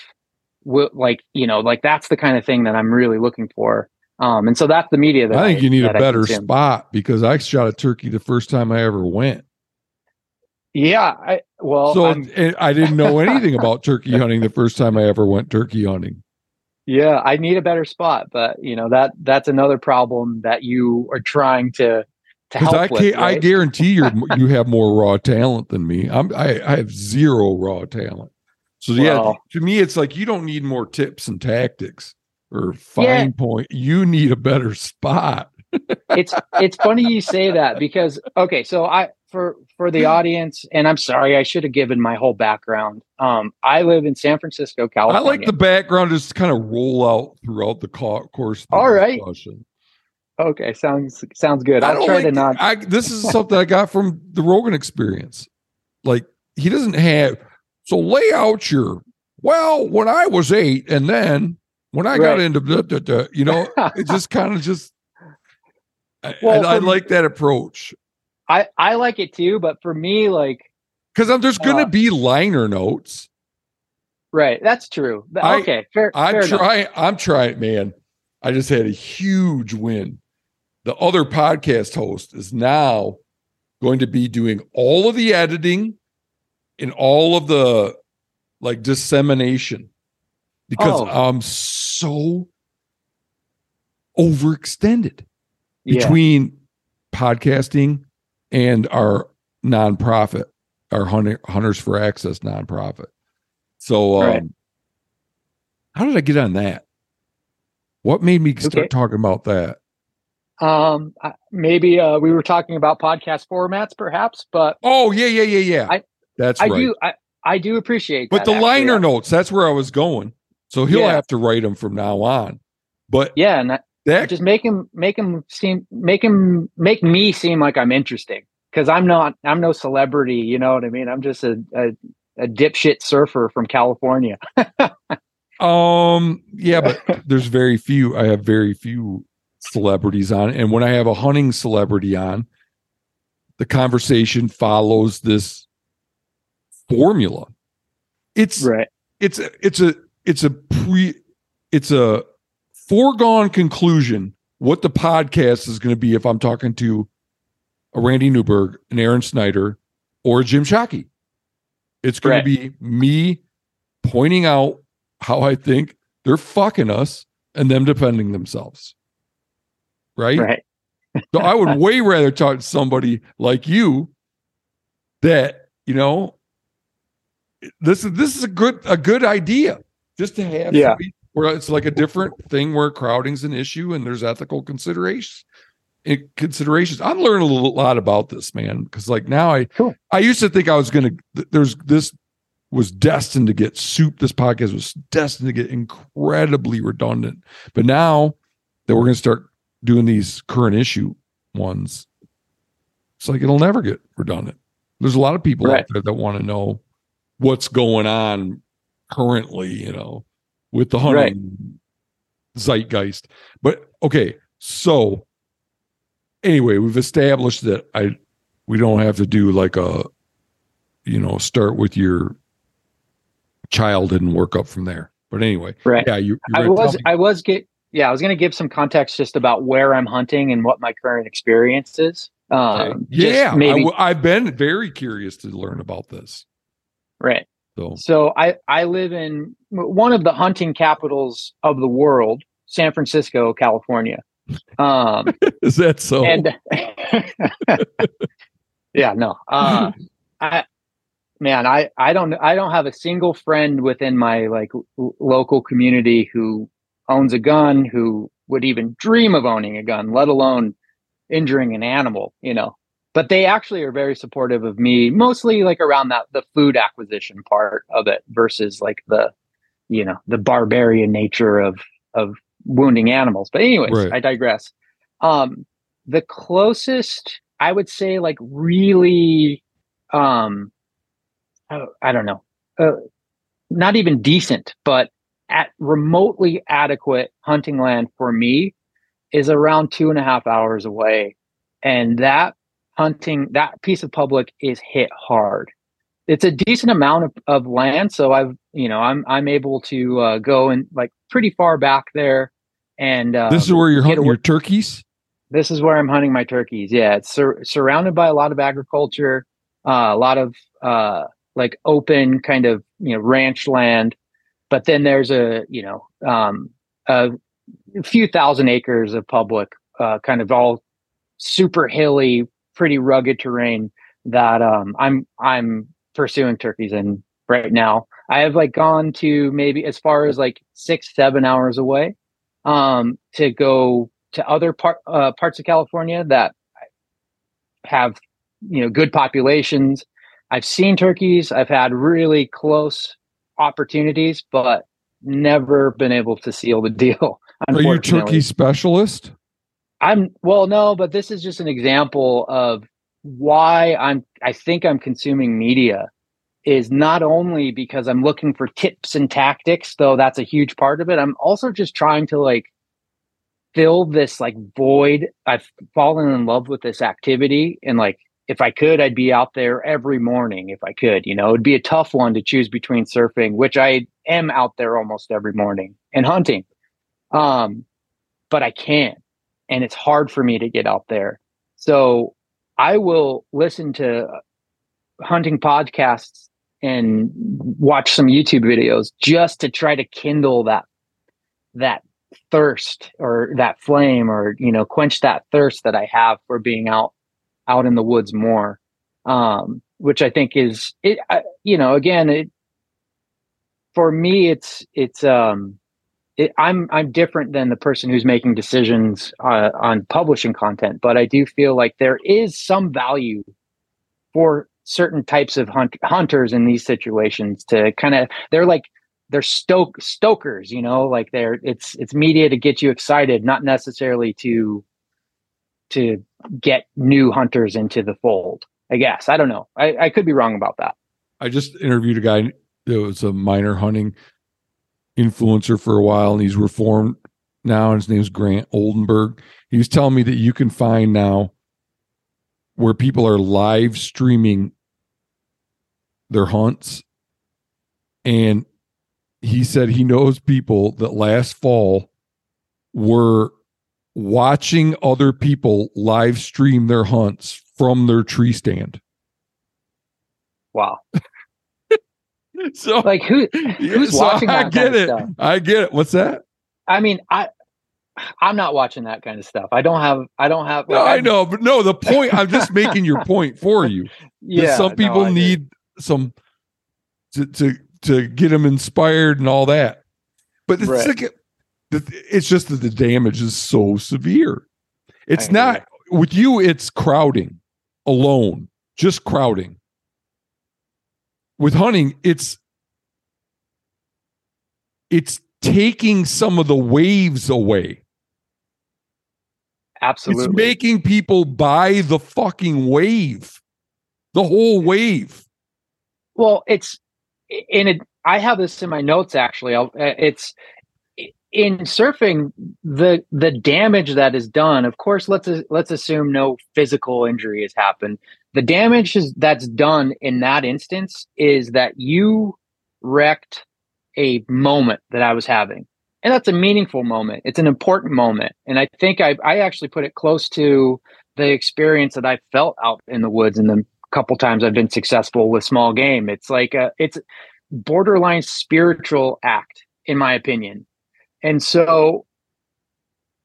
will like you know, like that's the kind of thing that I'm really looking for. Um, and so that's the media that I think you need a better spot because I shot a turkey the first time I ever went. Yeah, I well, so I'm- eh, I didn't know anything about turkey hunting the first time I ever went turkey hunting. Yeah, I need a better spot, but you know that that's another problem that you are trying to to help I with. can't, I guarantee you you have more raw talent than me. I'm I, I have zero raw talent. So yeah, Well- to me it's like you don't need more tips and tactics or fine Yeah. point. You need a better spot. it's it's funny you say that because okay, so I for for the audience, and I'm sorry, I should have given my whole background. Um, I live in San Francisco, California. I like the background just kind of roll out throughout the co- course. Of the All right. discussion. okay, sounds sounds good. I'll try like to not. I, this is something I got from the Rogan experience. Like he doesn't have so lay out your well when I was eight and then when I got into the, the, the you know it just kind of just I, Well, I, I like that approach I I like it too, but for me, like because there's going to Uh, be liner notes. right, that's true. I- okay, fair. I'm trying. I'm trying, man. I just had a huge win. The other podcast host is now going to be doing all of the editing and all of the like dissemination because Oh. I'm so overextended Yeah. between podcasting and our nonprofit, our hunter, Hunters for Access nonprofit. So, um, Right. how did I get on that? What made me start Okay. talking about that? Um, maybe uh, we were talking about podcast formats, perhaps, but Oh, yeah, yeah, yeah, yeah. I- That's I right. do I, I do appreciate but the actually. liner notes, that's where I was going. So he'll Yeah. have to write them from now on. But Yeah, and just make him make him seem make him make me seem like I'm interesting because I'm not I'm no celebrity, you know what I mean? I'm just a a, a dipshit surfer from California. Um, yeah, but there's very few. I have very few celebrities on, and when I have a hunting celebrity on, the conversation follows this formula. It's Right. it's it's a it's a pre it's a foregone conclusion what the podcast is going to be if I'm talking to a Randy Newberg, an Aron Snyder, or a Jim Shockey. It's going Right. to be me pointing out how I think they're fucking us and them defending themselves. Right? Right. So I would way rather talk to somebody like you that, you know, this is this is a good a good idea just to have Yeah. somebody where it's like a different thing where crowding's an issue and there's ethical considerations eh, considerations. I'm learning a little lot about this, man, because like now I Cool. I used to think I was gonna there's this was destined to get soup. This podcast was destined to get incredibly redundant. But now that we're gonna start doing these current issue ones, it's like it'll never get redundant. There's a lot of people Right. out there that want to know what's going on currently, you know, with the hunting zeitgeist. But okay, so anyway, we've established that I we don't have to do like a you know, start with your child and work up from there. But anyway, Right. yeah, you I was I was get yeah, I was gonna give some context just about where I'm hunting and what my current experience is. Um yeah, I maybe w- I've been very curious to learn about this. right. So So I I live in one of the hunting capitals of the world, San Francisco, California. Um, Is that so? and yeah, no. Uh, I, man, I, I don't, I don't have a single friend within my like l- local community who owns a gun, who would even dream of owning a gun, let alone injuring an animal, you know. But they actually are very supportive of me, mostly like around that the food acquisition part of it versus like the, you know, the barbarian nature of of wounding animals. But anyways, Right. I digress. Um, the closest I would say, like really, um, I, I don't know, uh, not even decent, but at remotely adequate hunting land for me is around two and a half hours away, and that hunting that piece of public is hit hard. It's a decent amount of, of land, so I've you know I'm I'm able to uh, go and like pretty far back there, and um, this is where you're hunting away- your turkeys. this is where I'm hunting my turkeys. Yeah, it's sur- surrounded by a lot of agriculture, uh, a lot of uh, like open kind of you know ranch land, but then there's a you know um, a few thousand acres of public, uh, kind of all super hilly, pretty rugged terrain that um, I'm I'm pursuing turkeys in right now. I have like gone to maybe as far as like six seven hours away um, to go to other part uh, parts of California that have you know good populations. I've seen turkeys. I've had really close opportunities, but never been able to seal the deal. Are you a turkey specialist? I'm well, no, but this is just an example of why I'm. I think I'm consuming media is not only because I'm looking for tips and tactics, though that's a huge part of it. I'm also just trying to like fill this like void. I've fallen in love with this activity, and like if I could, I'd be out there every morning if I could. You know, it'd be a tough one to choose between surfing, which I am out there almost every morning, and hunting. Um, but I can't and it's hard for me to get out there. So I will listen to hunting podcasts and watch some YouTube videos just to try to kindle that that thirst or that flame or you know quench that thirst that I have for being out out in the woods more. Um, which I think is it I, you know again it for me it's it's um it, I'm I'm different than the person who's making decisions uh, on publishing content, but I do feel like there is some value for certain types of hunt, hunters in these situations to kind of they're like they're stoke stokers, you know, like they're it's it's media to get you excited, not necessarily to to get new hunters into the fold. I guess I don't know. I, I could be wrong about that. I just interviewed a guy that was a minor hunting influencer for a while, and he's reformed now. And his name's Grant Oldenburg. He was telling me that you can find now where people are live streaming their hunts, and he said he knows people that last fall were watching other people live stream their hunts from their tree stand. Wow. So Like who who's so watching I that get kind of it. stuff? I get it. What's that? I mean, I I'm not watching that kind of stuff. I don't have I don't have No, like, I know, but no, the point I'm just making your point for you. Yeah. some people you. need some to to to get them inspired and all that. But it's Right. like it's just that the damage is so severe. It's not with you, it's crowding alone, just crowding. With hunting, it's it's taking some of the waves away. Absolutely. It's making people buy the fucking wave, the whole wave. well, it's in it I have this in my notes actually. I'll, uh, it's in surfing the the damage that is done. Of course, let's let's assume no physical injury has happened. The damage is, that's done in that instance is that you wrecked a moment that I was having. And that's a meaningful moment. It's an important moment. And I think I, I actually put it close to the experience that I felt out in the woods in the couple times I've been successful with small game. It's like a, it's borderline spiritual act, in my opinion. And so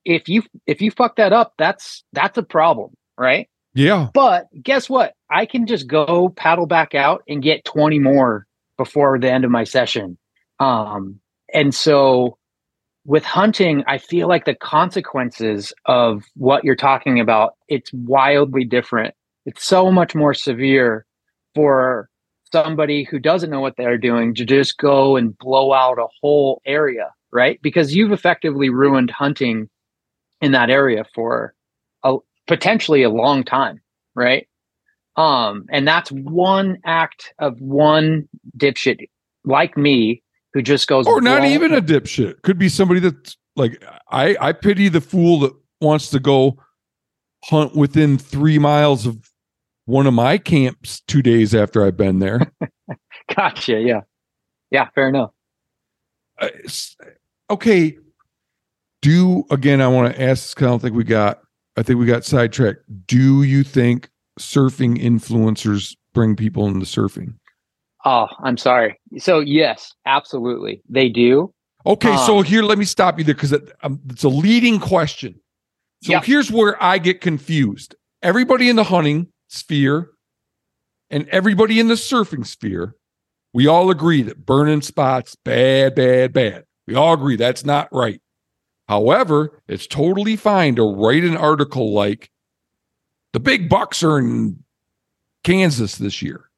if you if you fuck that up, that's that's a problem, right? Yeah. But guess what? I can just go paddle back out and get 20 more before the end of my session. Um, and so with hunting, I feel like the consequences of what you're talking about, it's wildly different. It's so much more severe for somebody who doesn't know what they're doing to just go and blow out a whole area, right? Because you've effectively ruined hunting in that area for a potentially a long time, right? Um, and that's one act of one dipshit like me who just goes or not even a dipshit. Could be somebody that's like I I pity the fool that wants to go hunt within three miles of one of my camps two days after I've been there. gotcha. Yeah. Yeah. Fair enough. Uh, okay. Do again, I want to ask, I don't think we got, I think we got sidetracked. Do you think surfing influencers bring people into surfing? Oh, I'm sorry. So yes, absolutely, they do. Okay, um, so here, let me stop you there because it, um, it's a leading question. So yep. here's where I get confused. Everybody in the hunting sphere and everybody in the surfing sphere, we all agree that burning spots bad, bad, bad. We all agree that's not right. However, it's totally fine to write an article like the big bucks are in Kansas this year.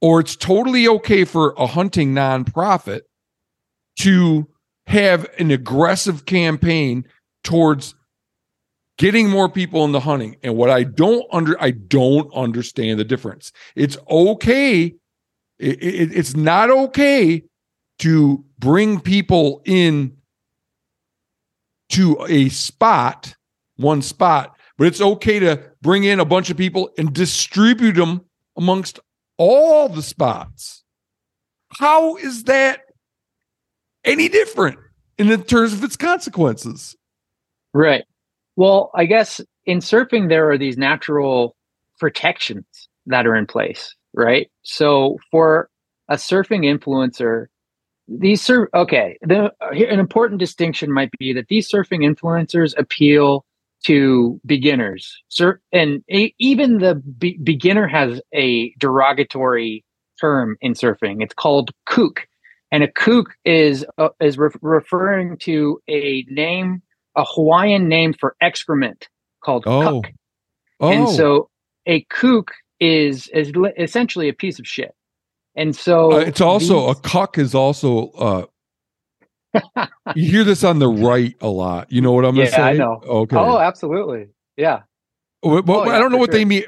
Or it's totally okay for a hunting nonprofit to have an aggressive campaign towards getting more people into hunting. And what i don't under i don't understand the difference. It's okay it, it, it's not okay to bring people in to a spot one spot but it's okay to bring in a bunch of people and distribute them amongst all the spots. How is that any different in terms of its consequences? Right. Well, I guess in surfing, there are these natural protections that are in place, right? So for a surfing influencer, these surf okay, the, an important distinction might be that these surfing influencers appeal to beginners. Sir, and a, even the be- beginner has a derogatory term in surfing. It's called kook, and a kook is uh, is re- referring to a name, a Hawaiian name for excrement called oh. kuk. Oh. And so a kook is is essentially a piece of shit. And so uh, it's also these, a cuck is also uh, you hear this on the right a lot. You know what I'm yeah, say? I know. Okay. Oh, absolutely. Yeah. Well, oh, yeah I don't know what sure. they mean.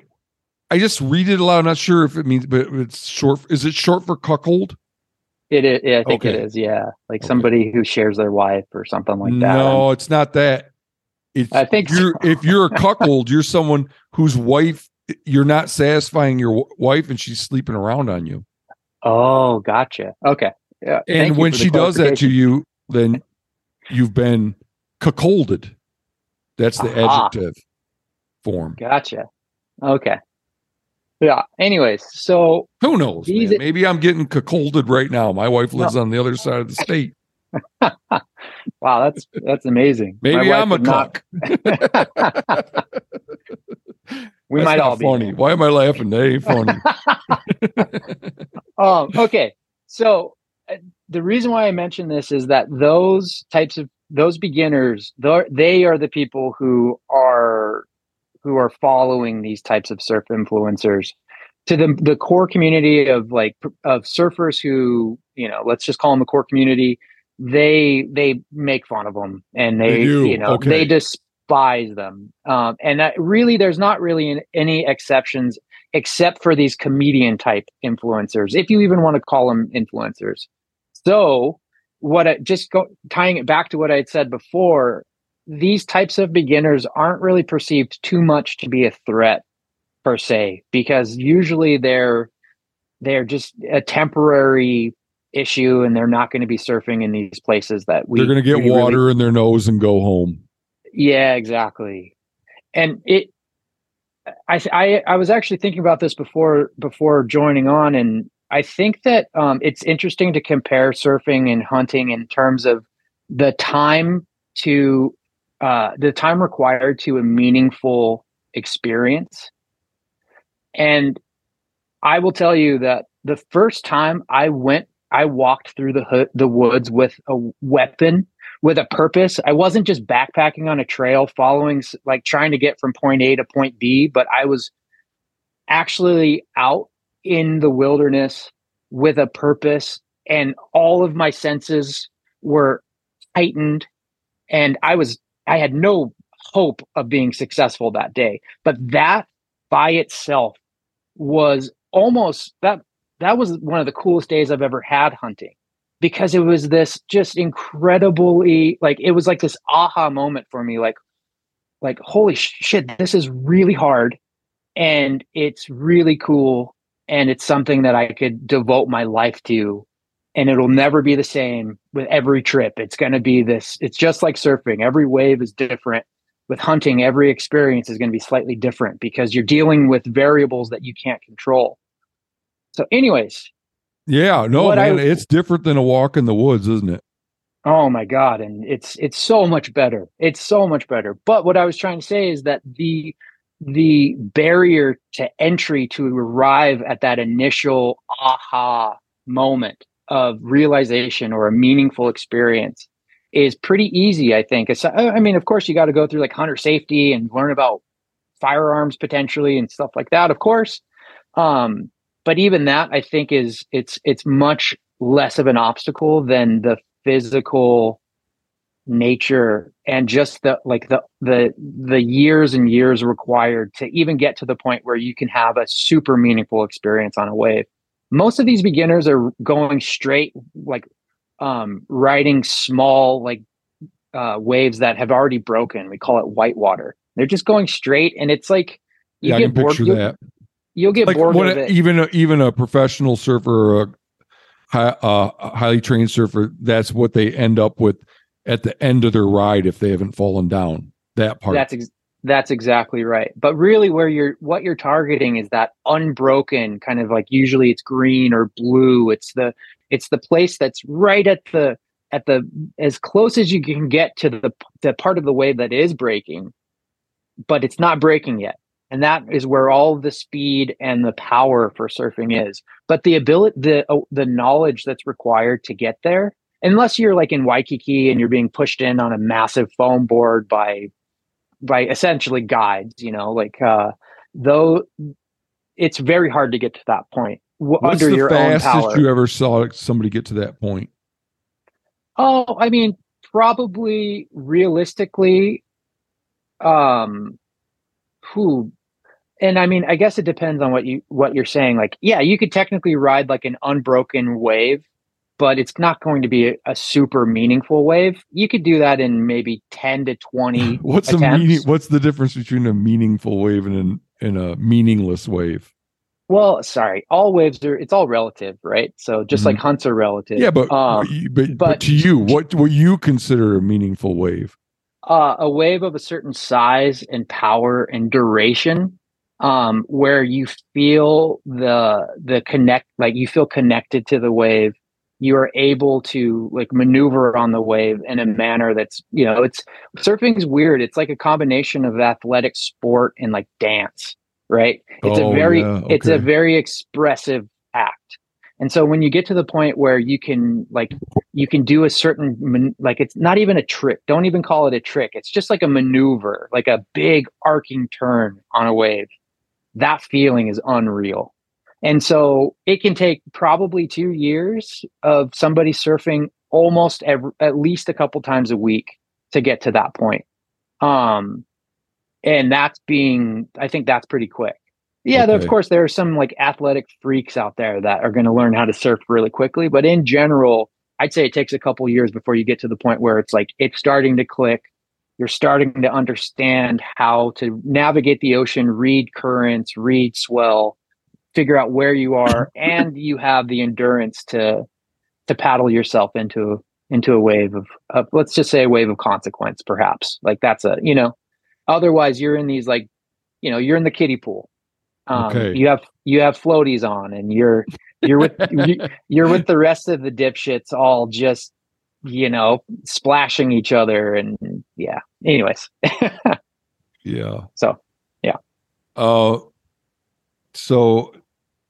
I just read it aloud. I'm not sure if it means, but it's short. Is it short for cuckold? It is. Yeah, I think okay. it is. Yeah, like okay. somebody who shares their wife or something like that. No, it's not that. It's, I think you're so. if you're a cuckold, you're someone whose wife you're not satisfying your wife, and she's sleeping around on you. Oh, gotcha. Okay. Yeah. And when she does that to you, then you've been cuckolded. That's the Aha. adjective form. Gotcha. Okay. Yeah. Anyways, so who knows? These, Maybe I'm getting cuckolded right now. My wife lives no. on the other side of the state. wow, that's that's amazing. Maybe I'm a cuck. we that's might all be funny. Why am I laughing? That ain't funny. um. Okay. So the reason why I mention this is that those types of those beginners, they are the people who are who are following these types of surf influencers. To the the core community of like of surfers who you know, let's just call them the core community. They they make fun of them and they, they you know okay. they despise them. Um, and that really, there's not really any exceptions except for these comedian type influencers, if you even want to call them influencers. So, what I, just go, tying it back to what I had said before, these types of beginners aren't really perceived too much to be a threat per se, because usually they're they're just a temporary issue, and they're not going to be surfing in these places that we. They're going to get water really, in their nose and go home. Yeah, exactly. And it, I, I, I was actually thinking about this before before joining on, and I think that um, it's interesting to compare surfing and hunting in terms of the time to uh, the time required to a meaningful experience. And I will tell you that the first time I went, I walked through the hood, the woods with a weapon, with a purpose. I wasn't just backpacking on a trail, following like trying to get from point A to point B, but I was actually out in the wilderness with a purpose, and all of my senses were heightened, and I was I had no hope of being successful that day. But that by itself was almost that that was one of the coolest days I've ever had hunting because it was this just incredibly like it was like this aha moment for me like like holy shit this is really hard and it's really cool and it's something that I could devote my life to and it'll never be the same with every trip. It's going to be this it's just like surfing. Every wave is different. With hunting every experience is going to be slightly different because you're dealing with variables that you can't control. So anyways yeah no man I, it's different than a walk in the woods isn't it oh my god and it's it's so much better it's so much better but what i was trying to say is that the the barrier to entry to arrive at that initial aha moment of realization or a meaningful experience is pretty easy, I think. It's, I mean, of course, you got to go through like hunter safety and learn about firearms potentially and stuff like that, of course. Um, but even that, I think, is it's it's much less of an obstacle than the physical nature and just the like the the the years and years required to even get to the point where you can have a super meaningful experience on a wave. Most of these beginners are going straight like um riding small like uh waves that have already broken. We call it whitewater. They're just going straight and it's like you yeah, get bored that you'll get like bored of it. even a, even a professional surfer or a, high, uh, a highly trained surfer that's what they end up with at the end of their ride if they haven't fallen down that part that's ex- that's exactly right. But really where you're what you're targeting is that unbroken kind of like usually it's green or blue. It's the it's the place that's right at the at the as close as you can get to the the part of the wave that is breaking, but it's not breaking yet. And that is where all the speed and the power for surfing is. But the ability the uh, the knowledge that's required to get there unless you're like in Waikiki and you're being pushed in on a massive foam board by by essentially guides, you know, like uh though it's very hard to get to that point w- What's under the your fastest own power. you ever saw somebody get to that point? Oh, I mean, probably realistically, um, who, and I mean, I guess it depends on what you what you're saying. Like, yeah, you could technically ride like an unbroken wave but it's not going to be a, a, super meaningful wave. You could do that in maybe 10 to 20 what's attempts. the meaning what's the difference between a meaningful wave and an, and a meaningless wave? Well, sorry, all waves are it's all relative, right? So just mm-hmm. like hunts are relative. Yeah, but, um, but, but but to you, what what you consider a meaningful wave? Uh, a wave of a certain size and power and duration um, where you feel the the connect like you feel connected to the wave you are able to like maneuver on the wave in a manner that's you know it's surfing is weird. It's like a combination of athletic sport and like dance right? It's oh, a very yeah. okay. it's a very expressive act. And so when you get to the point where you can like you can do a certain like it's not even a trick. Don't even call it a trick. It's just like a maneuver like a big arcing turn on a wave that feeling is unreal and so it can take probably two years of somebody surfing almost every, at least a couple times a week to get to that point. Um, and that's being, I think that's pretty quick. Yeah, okay. of course, there are some like athletic freaks out there that are going to learn how to surf really quickly. But in general, I'd say it takes a couple years before you get to the point where it's like it's starting to click. You're starting to understand how to navigate the ocean, read currents, read swell, figure out where you are and you have the endurance to to paddle yourself into into a wave of, of let's just say a wave of consequence perhaps like that's a you know otherwise you're in these like you know you're in the kiddie pool um, okay. you have you have floaties on and you're you're with you're with the rest of the dipshits all just you know splashing each other and yeah. Anyways, yeah. So, yeah. Uh, so,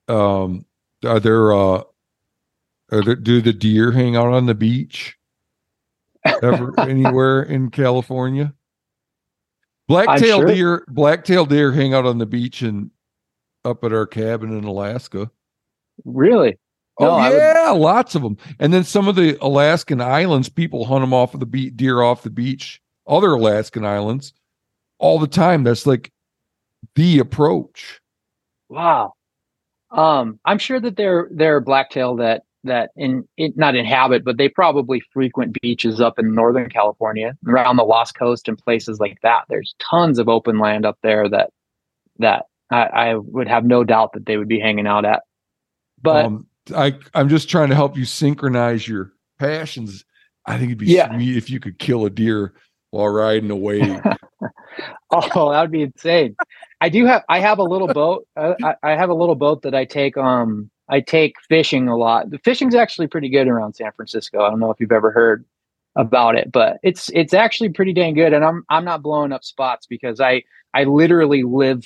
um, are there uh, are there do the deer hang out on the beach ever anywhere in California? Blacktail sure- deer, blacktail deer hang out on the beach and up at our cabin in Alaska. really? No, oh I would- yeah, lots of them. And then some of the Alaskan islands, people hunt them off of the beach, deer off the beach. Other Alaskan islands, all the time. That's like the approach. Wow. Um, I'm sure that there there are blacktail that that in it not inhabit, but they probably frequent beaches up in Northern California, around the Lost Coast and places like that. There's tons of open land up there that that I, I would have no doubt that they would be hanging out at. But um, I I'm just trying to help you synchronize your passions. I think it'd be Yeah. sweet if you could kill a deer while riding away. oh, that would be insane. I do have I have a little boat. Uh, I, I have a little boat that I take um I take fishing a lot. The fishing's actually pretty good around San Francisco. I don't know if you've ever heard about it, but it's it's actually pretty dang good. And I'm I'm not blowing up spots because I I literally live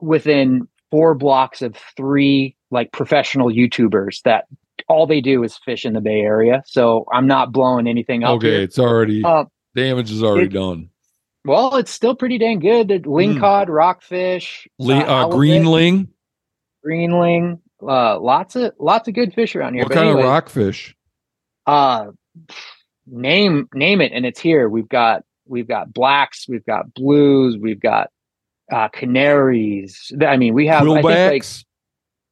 within four blocks of three like professional YouTubers that all they do is fish in the Bay Area. So I'm not blowing anything up. okay, here. it's already Uh, damage is already it- done. well, it's still pretty dang good. The Mm. Lingcod, rockfish, Le- uh, uh, halibut, greenling. greenling, uh, lots of lots of good fish around here. What But kind of rockfish? Uh, name name it, and it's here. We've got we've got blacks, we've got blues, we've got uh, canaries. I mean, we have. I think, like,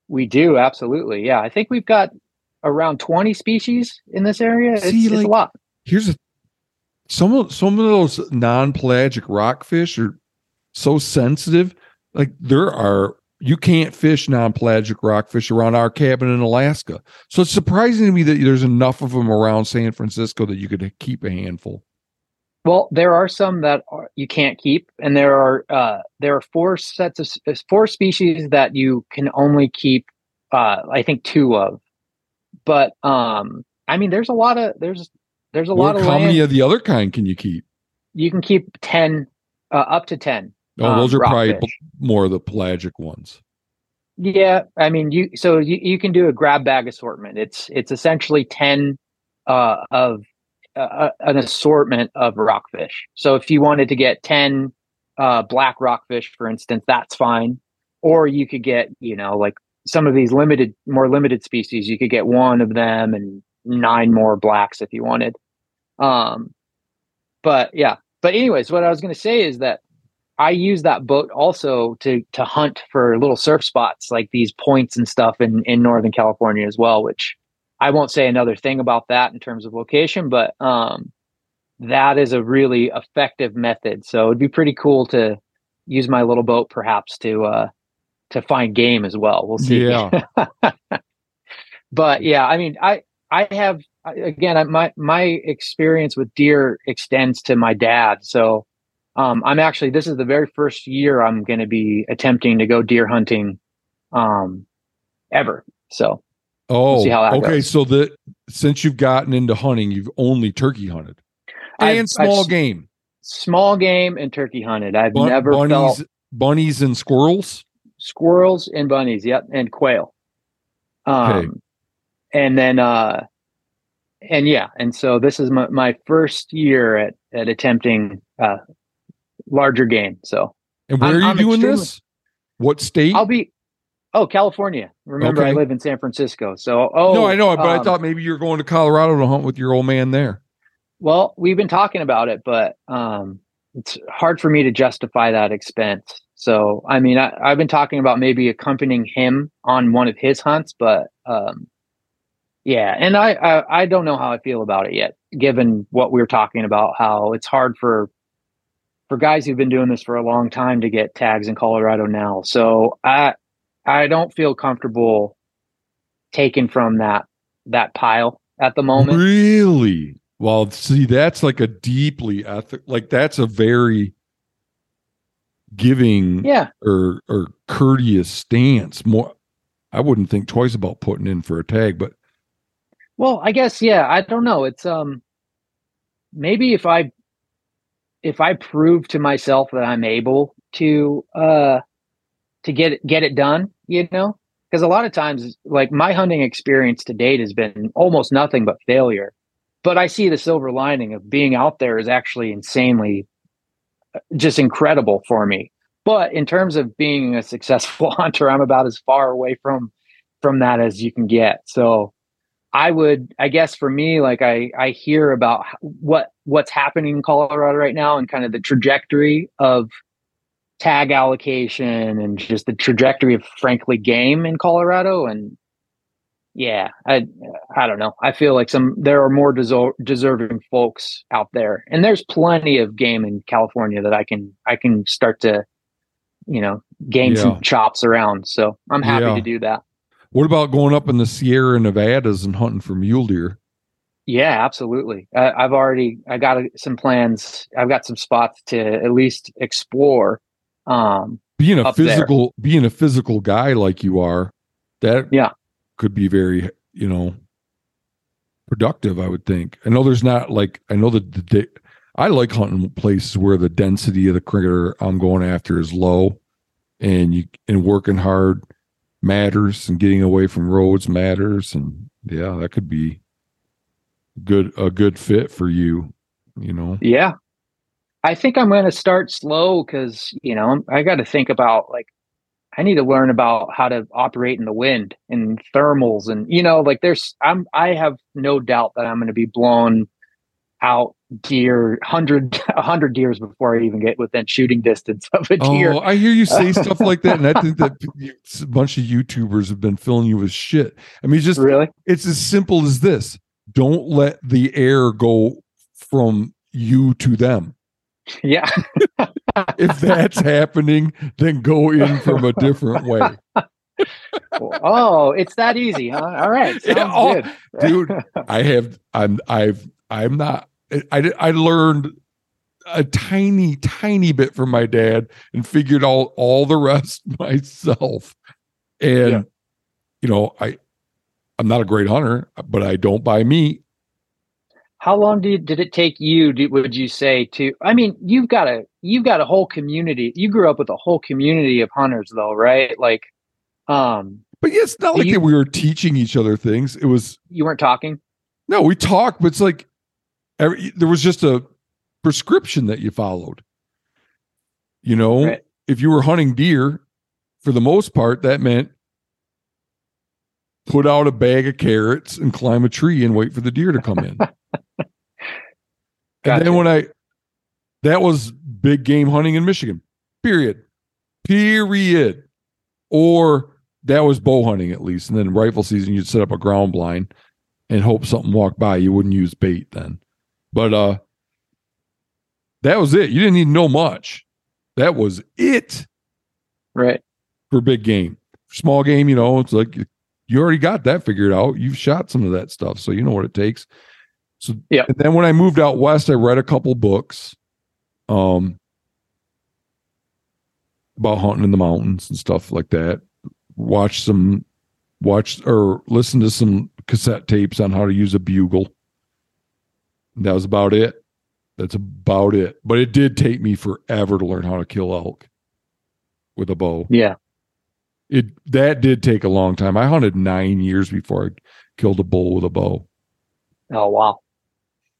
we do absolutely. Yeah, I think we've got around twenty species in this area. It's, See, it's like- a lot. here's a some of some of those non-pelagic rockfish are so sensitive. Like there are you can't fish non-pelagic rockfish around our cabin in Alaska. So it's surprising to me that there's enough of them around San Francisco that you could keep a handful. Well, there are some that are, you can't keep, and there are uh, there are four sets of four species that you can only keep. Uh, I think two of, but um, I mean, there's a lot of there's there's a lot of how land. many of the other kind can you keep? you can keep ten, uh, up to ten. Oh, um, those are probably rockfish. more of the pelagic ones. Yeah, I mean, you so you, you can do a grab bag assortment. It's it's essentially ten uh, of uh, an assortment of rockfish. So if you wanted to get ten uh, black rockfish, for instance, that's fine. Or you could get you know like some of these limited, more limited species. You could get one of them and nine more blacks if you wanted. Um, but yeah, but anyways, what I was going to say is that I use that boat also to to hunt for little surf spots like these points and stuff in in Northern California as well. Which I won't say another thing about that in terms of location, but um, that is a really effective method. So it'd be pretty cool to use my little boat perhaps to uh, to find game as well. We'll see. Yeah. but yeah, I mean, I I have again I, my my experience with deer extends to my dad. So um, I'm actually this is the very first year I'm going to be attempting to go deer hunting um, ever. So Oh, see how that okay. goes. So that since you've gotten into hunting, you've only turkey hunted I've- and small I've- game. small game and turkey hunted. I've Bun- never bunnies, felt bunnies and squirrels. squirrels and bunnies. Yep, and quail. Um, Okay. And then uh, and yeah, and so this is my, my first year at at attempting uh larger game. So And where I'm- are you I'm doing this? What state? I'll be. Oh, California. Remember, I live in San Francisco. So, oh, no, I know, but I um, thought maybe you're going to Colorado to hunt with your old man there. Well, we've been talking about it, but um, it's hard for me to justify that expense. So, I mean, I, I've been talking about maybe accompanying him on one of his hunts, but um, yeah, and I, I I don't know how I feel about it yet, given what we are talking about. How it's hard for for guys who've been doing this for a long time to get tags in Colorado now. So I I don't feel comfortable taking from that that pile at the moment. Really? Well, see, that's like a deeply ethic. Like that's a very giving Yeah. or or courteous stance. More, I wouldn't think twice about putting in for a tag, but Well, I guess yeah. I don't know. It's um maybe if I if I prove to myself that I'm able to uh to get get it done, you know, because a lot of times like my hunting experience to date has been almost nothing but failure. But I see the silver lining of being out there is actually insanely uh, just incredible for me. But in terms of being a successful hunter, I'm about as far away from from that as you can get. So I would, I guess for me, like I, I hear about what, what's happening in Colorado right now and kind of the trajectory of tag allocation and just the trajectory of frankly game in Colorado. And yeah, I, I don't know. I feel like some, there are more deser- deserving folks out there and there's plenty of game in California that I can, I can start to, you know, gain yeah. some chops around. So I'm happy yeah. to do that. What about going up in the Sierra Nevadas and hunting for mule deer? Yeah, absolutely. I, I've already I got some plans. I've got some spots to at least explore. Um, being a physical, there. being a physical guy like you are, that yeah could be very you know productive. I would think. I know there's not like I know that the I like hunting places where the density of the critter I'm going after is low, and you and working hard matters and getting away from roads matters. And yeah that could be good a good fit for you you know? Yeah. I think i'm going to start slow because you know i got to think about like i need to learn about how to operate in the wind and thermals and you know like there's i'm i have no doubt that i'm going to be blown out deer, hundred deers before I even get within shooting distance of a oh, deer. Oh, I hear you say stuff like that, and I think that a bunch of YouTubers have been filling you with shit. I mean, just really, it's as simple as this: don't let the air go from you to them. Yeah. if that's happening, then go in from a different way. oh, it's that easy, huh? All right, yeah, oh, dude. I have, I'm, I've, I'm not I, I learned a tiny, tiny bit from my dad and figured out all the rest myself. And, yeah. you know, I, I'm not a great hunter, but I don't buy meat. How long did did it take you? Did, would you say to? I mean, you've got a you've got a whole community. You grew up with a whole community of hunters, though, right? Like, um. But yeah, it's not like you, we were teaching each other things. It was you weren't talking. No, we talked, but it's like Every, there was just a prescription that you followed. You know, right. if you were hunting deer, for the most part, that meant put out a bag of carrots and climb a tree and wait for the deer to come in. gotcha. And then when I, that was big game hunting in Michigan, period. Period. Or that was bow hunting at least. And then rifle season, you'd set up a ground blind and hope something walked by. You wouldn't use bait then. But uh that was it. You didn't need to know much. That was it. Right. For big game. Small game, you know, it's like you already got that figured out. You've shot some of that stuff, so you know what it takes. So yeah. And then when I moved out west, I read a couple books um about hunting in the mountains and stuff like that. Watch some watch or listen to some cassette tapes on how to use a bugle. That was about it. That's about it. But it did take me forever to learn how to kill elk with a bow. Yeah. It that did take a long time. I hunted nine years before I killed a bull with a bow. Oh wow.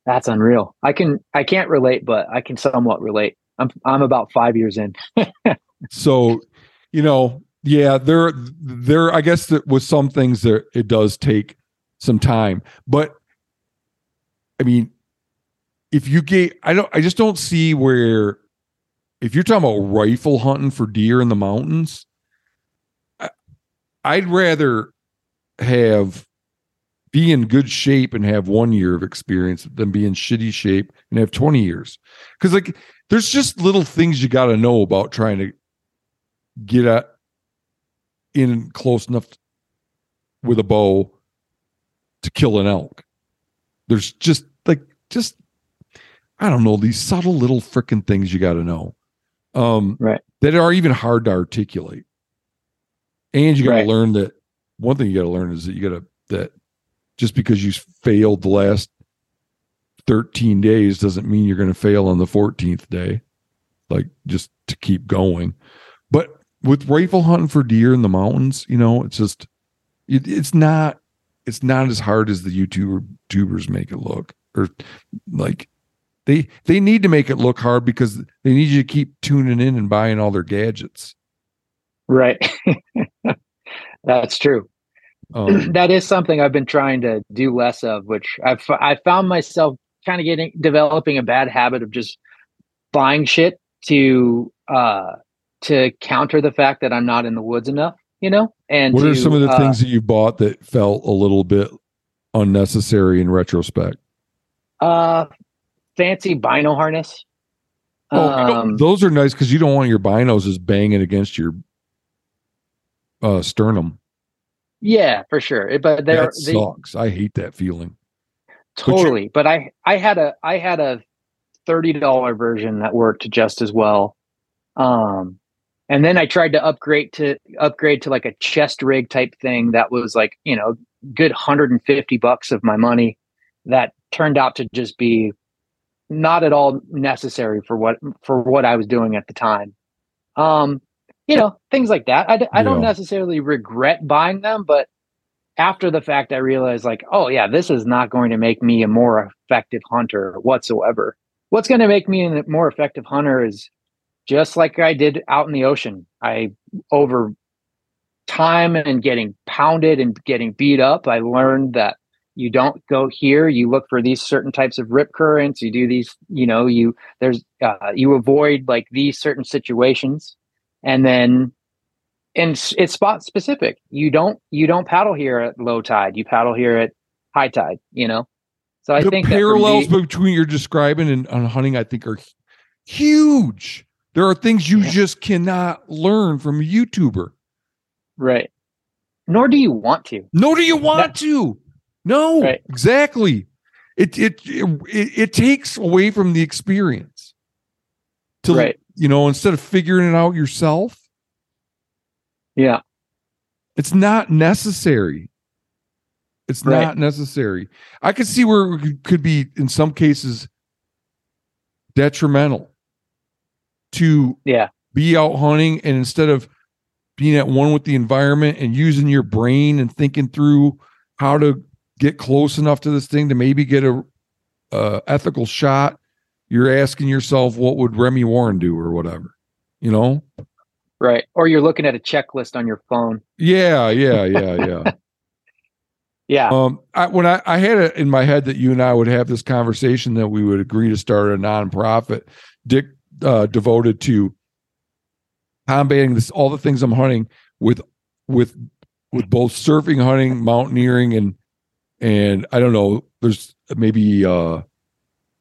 That's unreal. I can I can't relate, but I can somewhat relate. I'm I'm about five years in. so, you know, yeah, there there I guess that with some things that it does take some time. But I mean, if you get I don't I just don't see where if you're talking about rifle hunting for deer in the mountains, I, I'd rather have be in good shape and have one year of experience than be in shitty shape and have 20 years. Cause like there's just little things you got to know about trying to get at in close enough with a bow to kill an elk. There's just like just I don't know, these subtle little freaking things you got to know. Um, right. That are even hard to articulate. And you got to right. learn that one thing you got to learn is that you got to, that just because you failed the last 13 days doesn't mean you're going to fail on the 14th day. Like just to keep going. But with rifle hunting for deer in the mountains, you know, it's just it, it's not it's not as hard as the YouTuber tubers make it look. Or like they they need to make it look hard because they need you to keep tuning in and buying all their gadgets. Right. That's true. Um, that is something I've been trying to do less of, which I've I found myself kind of getting developing a bad habit of just buying shit to uh to counter the fact that I'm not in the woods enough, you know? And what to, are some of the uh, things that you bought that felt a little bit unnecessary in retrospect? Uh fancy bino harness. Oh, Um, those are nice because you don't want your binos just banging against your uh, sternum. yeah, for sure. But they're That they, sucks. I hate that feeling. totally. But I I had a I had a thirty dollar version that worked just as well. Um, and then I tried to upgrade to upgrade to like a chest rig type thing that was like you know good hundred and fifty bucks of my money. That turned out to just be not at all necessary for what for what I was doing at the time. Um, you know things like that. I, I don't necessarily regret buying them, but after the fact, I realized like, oh yeah, this is not going to make me a more effective hunter whatsoever. What's going to make me a more effective hunter is just like I did out in the ocean. I over time and getting pounded and getting beat up, I learned that you don't go here. You look for these certain types of rip currents. You do these, you know, you there's uh, you avoid like these certain situations, and then and it's spot specific. You don't you don't paddle here at low tide. You paddle here at high tide. You know, so I the think that parallels me- between you're describing and on hunting, I think, are huge. There are things you Yeah. just cannot learn from a YouTuber. right. Nor do you want to. No, do you want to? No, Right. exactly. It, it it it takes away from the experience. To Right. you know, instead of figuring it out yourself, Yeah. it's not necessary. It's Right. not necessary. I could see where it could- could be in some cases detrimental to Yeah. be out hunting and instead of being at one with the environment and using your brain and thinking through how to get close enough to this thing to maybe get a, a ethical shot you're asking yourself what would Remi Warren do or whatever you know Right. Or you're looking at a checklist on your phone. yeah yeah yeah yeah Yeah. um I, when I, I had it in my head that you and i would have this conversation that we would agree to start a nonprofit dick uh, devoted to combating this all the things i'm hunting with with with both surfing hunting mountaineering and and i don't know there's maybe uh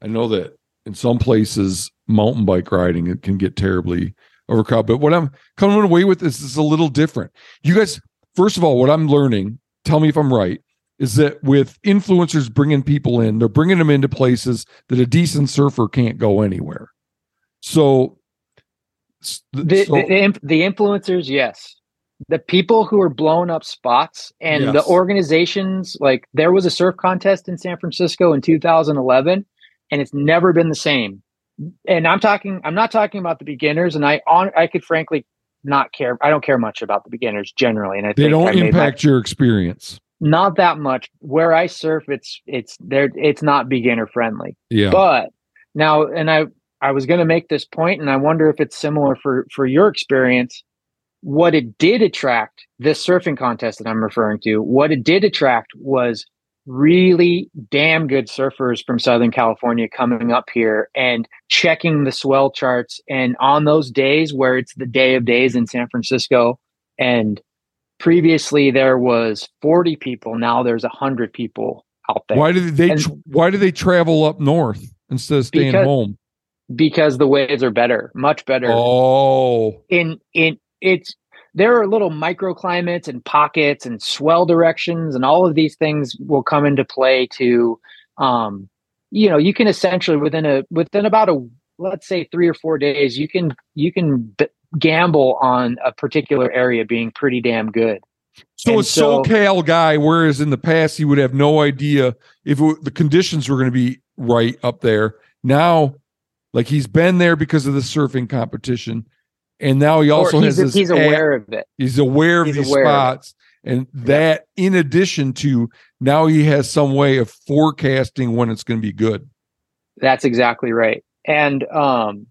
i know that in some places mountain bike riding it can get terribly overcrowded. But what i'm coming away with this is a little different. You guys first of all what i'm learning tell me if i'm right is that with influencers bringing people in they're bringing them into places that a decent surfer can't go anywhere. So the, so- the the influencers, yes. The people who are blowing up spots and the organizations, like there was a surf contest in San Francisco in 2011, and it's never been the same. And I'm talking, I'm not talking about the beginners, and I on, I could frankly not care. I don't care much about the beginners generally, and I they don't I that- impact your experience not that much. Where I surf, it's it's there. It's not beginner friendly. yeah But now, and I I was going to make this point, and I wonder if it's similar for for your experience. What it did attract this surfing contest that I'm referring to, what it did attract was really damn good surfers from Southern California coming up here and checking the swell charts. And on those days where it's the day of days in San Francisco, and previously there was 40 people, now there's 100 people out there. why did they And- why do they travel up north instead of staying Because- home because the waves are better, much better. oh in in it's there are little microclimates and pockets and swell directions and all of these things will come into play to um you know you can essentially within a within about a let's say 3 or 4 days you can you can b- gamble on a particular area being pretty damn good So And a SoCal guy, whereas in the past he would have no idea if it, the conditions were going to be right up there. Now, like he's been there because of the surfing competition, and now he also or has he's, he's app- aware of it. He's aware of He's these aware of spots. And that, in addition to now, he has some way of forecasting when it's going to be good. That's exactly right. And um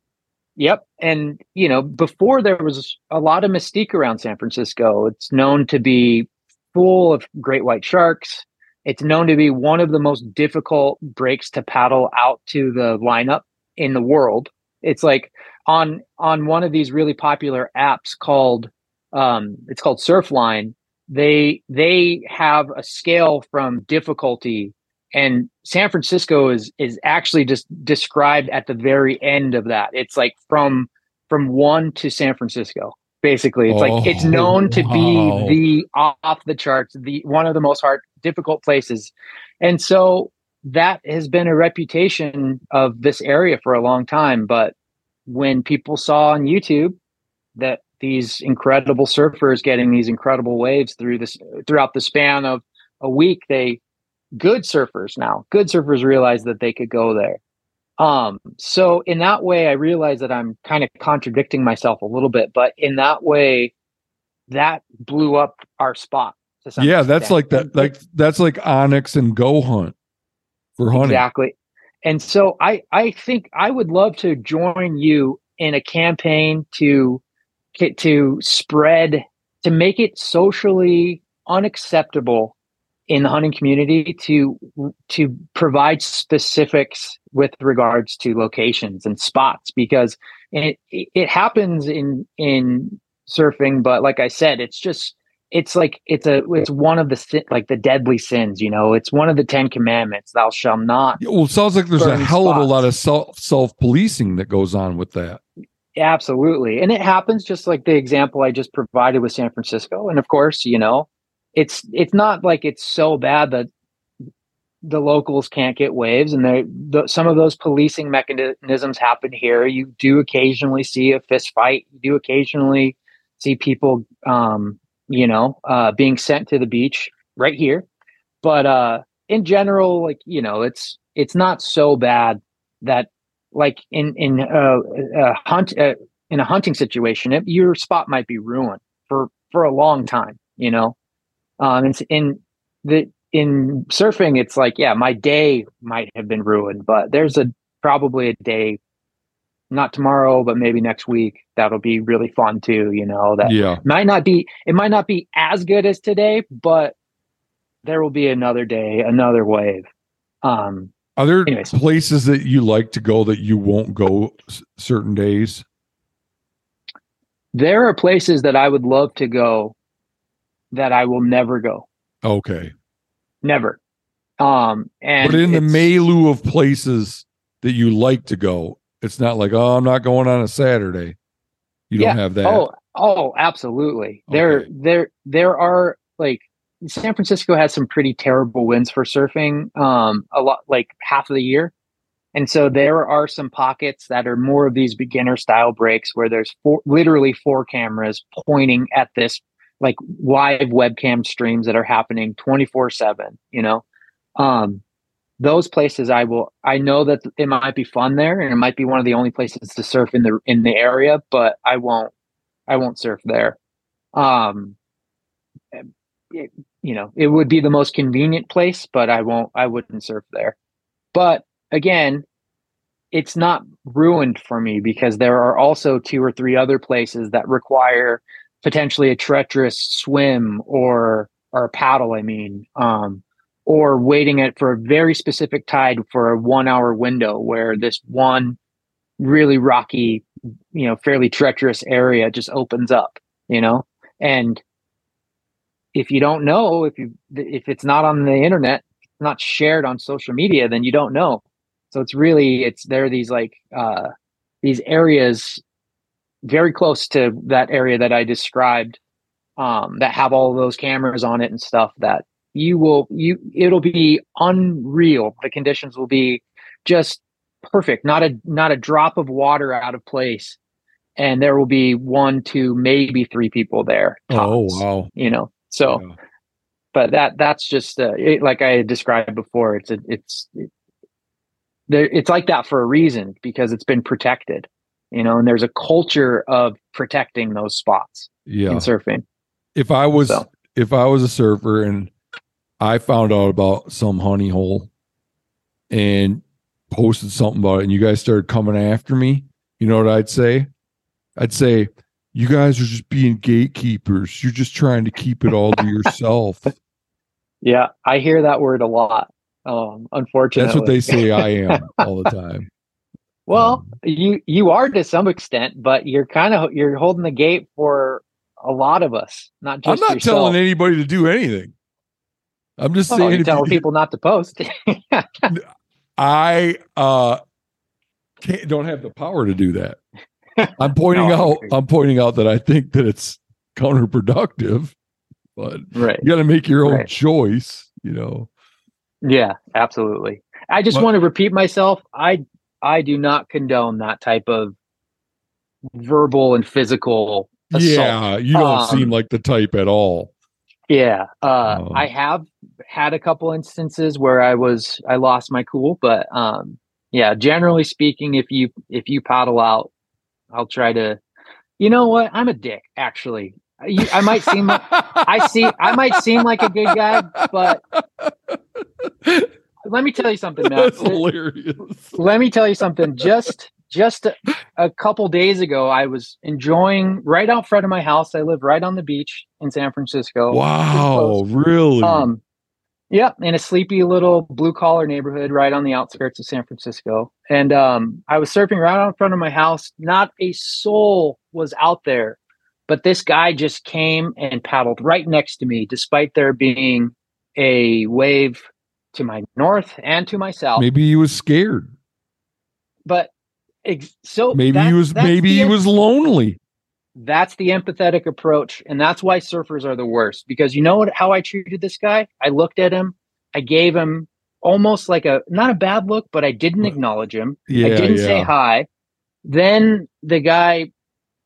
yep, and you know, before there was a lot of mystique around San Francisco. It's known to be full of great white sharks. It's known to be one of the most difficult breaks to paddle out to the lineup in the world. It's like on on one of these really popular apps called um it's called Surfline. They they have a scale from difficulty and San Francisco is is actually just described at the very end of that. It's like from from one to San Francisco. Basically, it's like it's Oh, known to wow. be the off the charts, the one of the most hard difficult places, and so that has been a reputation of this area for a long time. But when people saw on YouTube that these incredible surfers getting these incredible waves through this throughout the span of a week, they good surfers now good surfers realized that they could go there um so in that way i realize that i'm kind of contradicting myself a little bit but in that way that blew up our spot Yeah, that's extent. like that. Like that's like onX and Go Hunt for hunting. exactly and so i i think i would love to join you in a campaign to to spread to make it socially unacceptable in the hunting community to to provide specifics with regards to locations and spots because it it happens in in surfing but like i said it's just it's like it's a it's one of the sin, like the deadly sins you know it's one of the 10 commandments thou shalt not Yeah, Well, it sounds like there's a hell of a lot of self self policing that goes on with that. Absolutely. And it happens just like the example I just provided with San Francisco. And of course, you know, it's it's not like it's so bad that the locals can't get waves and they the, some of those policing mechanisms happen here. You do occasionally see a fist fight. You do occasionally see people um, you know, uh being sent to the beach right here. But uh in general, like, you know, it's it's not so bad that like in in a hunt uh, in a hunting situation, it, your spot might be ruined for for a long time. You know, um, and in the in surfing, it's like yeah, my day might have been ruined, but there's a probably a day, not tomorrow, but maybe next week that'll be really fun too. You know, that Yeah. might not be it might not be as good as today, but there will be another day, another wave. Um, Are there Anyways. places that you like to go that you won't go s- certain days? there are places that I would love to go that I will never go. Okay. Never. Um and but in the milieu of places that you like to go, it's not like, oh, I'm not going on a Saturday. You don't have that. Oh, oh, absolutely. There there there are like San Francisco has some pretty terrible winds for surfing um a lot like half of the year. And so there are some pockets that are more of these beginner style breaks where there's four, literally four cameras pointing at this like live webcam streams that are happening 24/7, you know. Um those places I will I know that it might be fun there and it might be one of the only places to surf in the in the area, but I won't I won't surf there. Um it, you know, it would be the most convenient place, but I won't I wouldn't surf there. But again, it's not ruined for me because there are also two or three other places that require potentially a treacherous swim or or paddle, I mean, um, or waiting it for a very specific tide for a one hour window where this one really rocky, you know, fairly treacherous area just opens up, you know, and if you don't know if you if it's not on the internet not shared on social media then you don't know. So it's really it's there are these like uh these areas very close to that area that i described um that have all those cameras on it and stuff that you will you it'll be unreal the conditions will be just perfect not a not a drop of water out of place and there will be one two maybe three people there oh wow. you know So, Yeah. but that that's just uh, it, like I described before. It's a, it's it, there. It's like that for a reason because it's been protected, you know. And there's a culture of protecting those spots yeah. in surfing. if I was So. if I was a surfer and I found out about some honey hole and posted something about it and you guys started coming after me, you know what I'd say? I'd say, You guys are just being gatekeepers. You're just trying to keep it all to yourself. Yeah, I hear that word a lot. Um, unfortunately, That's what they say I am all the time. Well, you you are to some extent, but you're kind of you're holding the gate for a lot of us, not just. I'm not yourself. telling anybody to do anything. I'm just Oh, saying you're telling you- people not to post. I uh can't don't have the power to do that. I'm pointing No, out. I'm pointing out that I think that it's counterproductive, but right. you got to make your own Right. choice, you know. Yeah, absolutely. I just What- want to repeat myself. I I do not condone that type of verbal and physical assault. Yeah, you don't Um, seem like the type at all. Yeah. Uh, Oh. I have had a couple instances where I was I lost my cool, but um, yeah, generally speaking, if you if you paddle out, I'll try to. You know what? I'm a dick. Actually, you, I might seem like I see I might seem like a good guy, but let me tell you something, Matt. That's hilarious. let me tell you something just just a, a couple days ago i was enjoying right out front of my house. I live right on the beach in san francisco. Wow, really? um yeah in a sleepy little blue collar neighborhood right on the outskirts of san francisco. And um i was surfing right out in front of my house. Not a soul was out there but this guy just came and paddled right next to me despite there being a wave to my north and to my south. Maybe he was scared. but ex- so Maybe he was maybe he was lonely. that's the empathetic approach and that's why surfers are the worst because you know what how i treated this guy i looked at him i gave him almost like a not a bad look but i didn't acknowledge him Yeah, i didn't yeah. say hi then the guy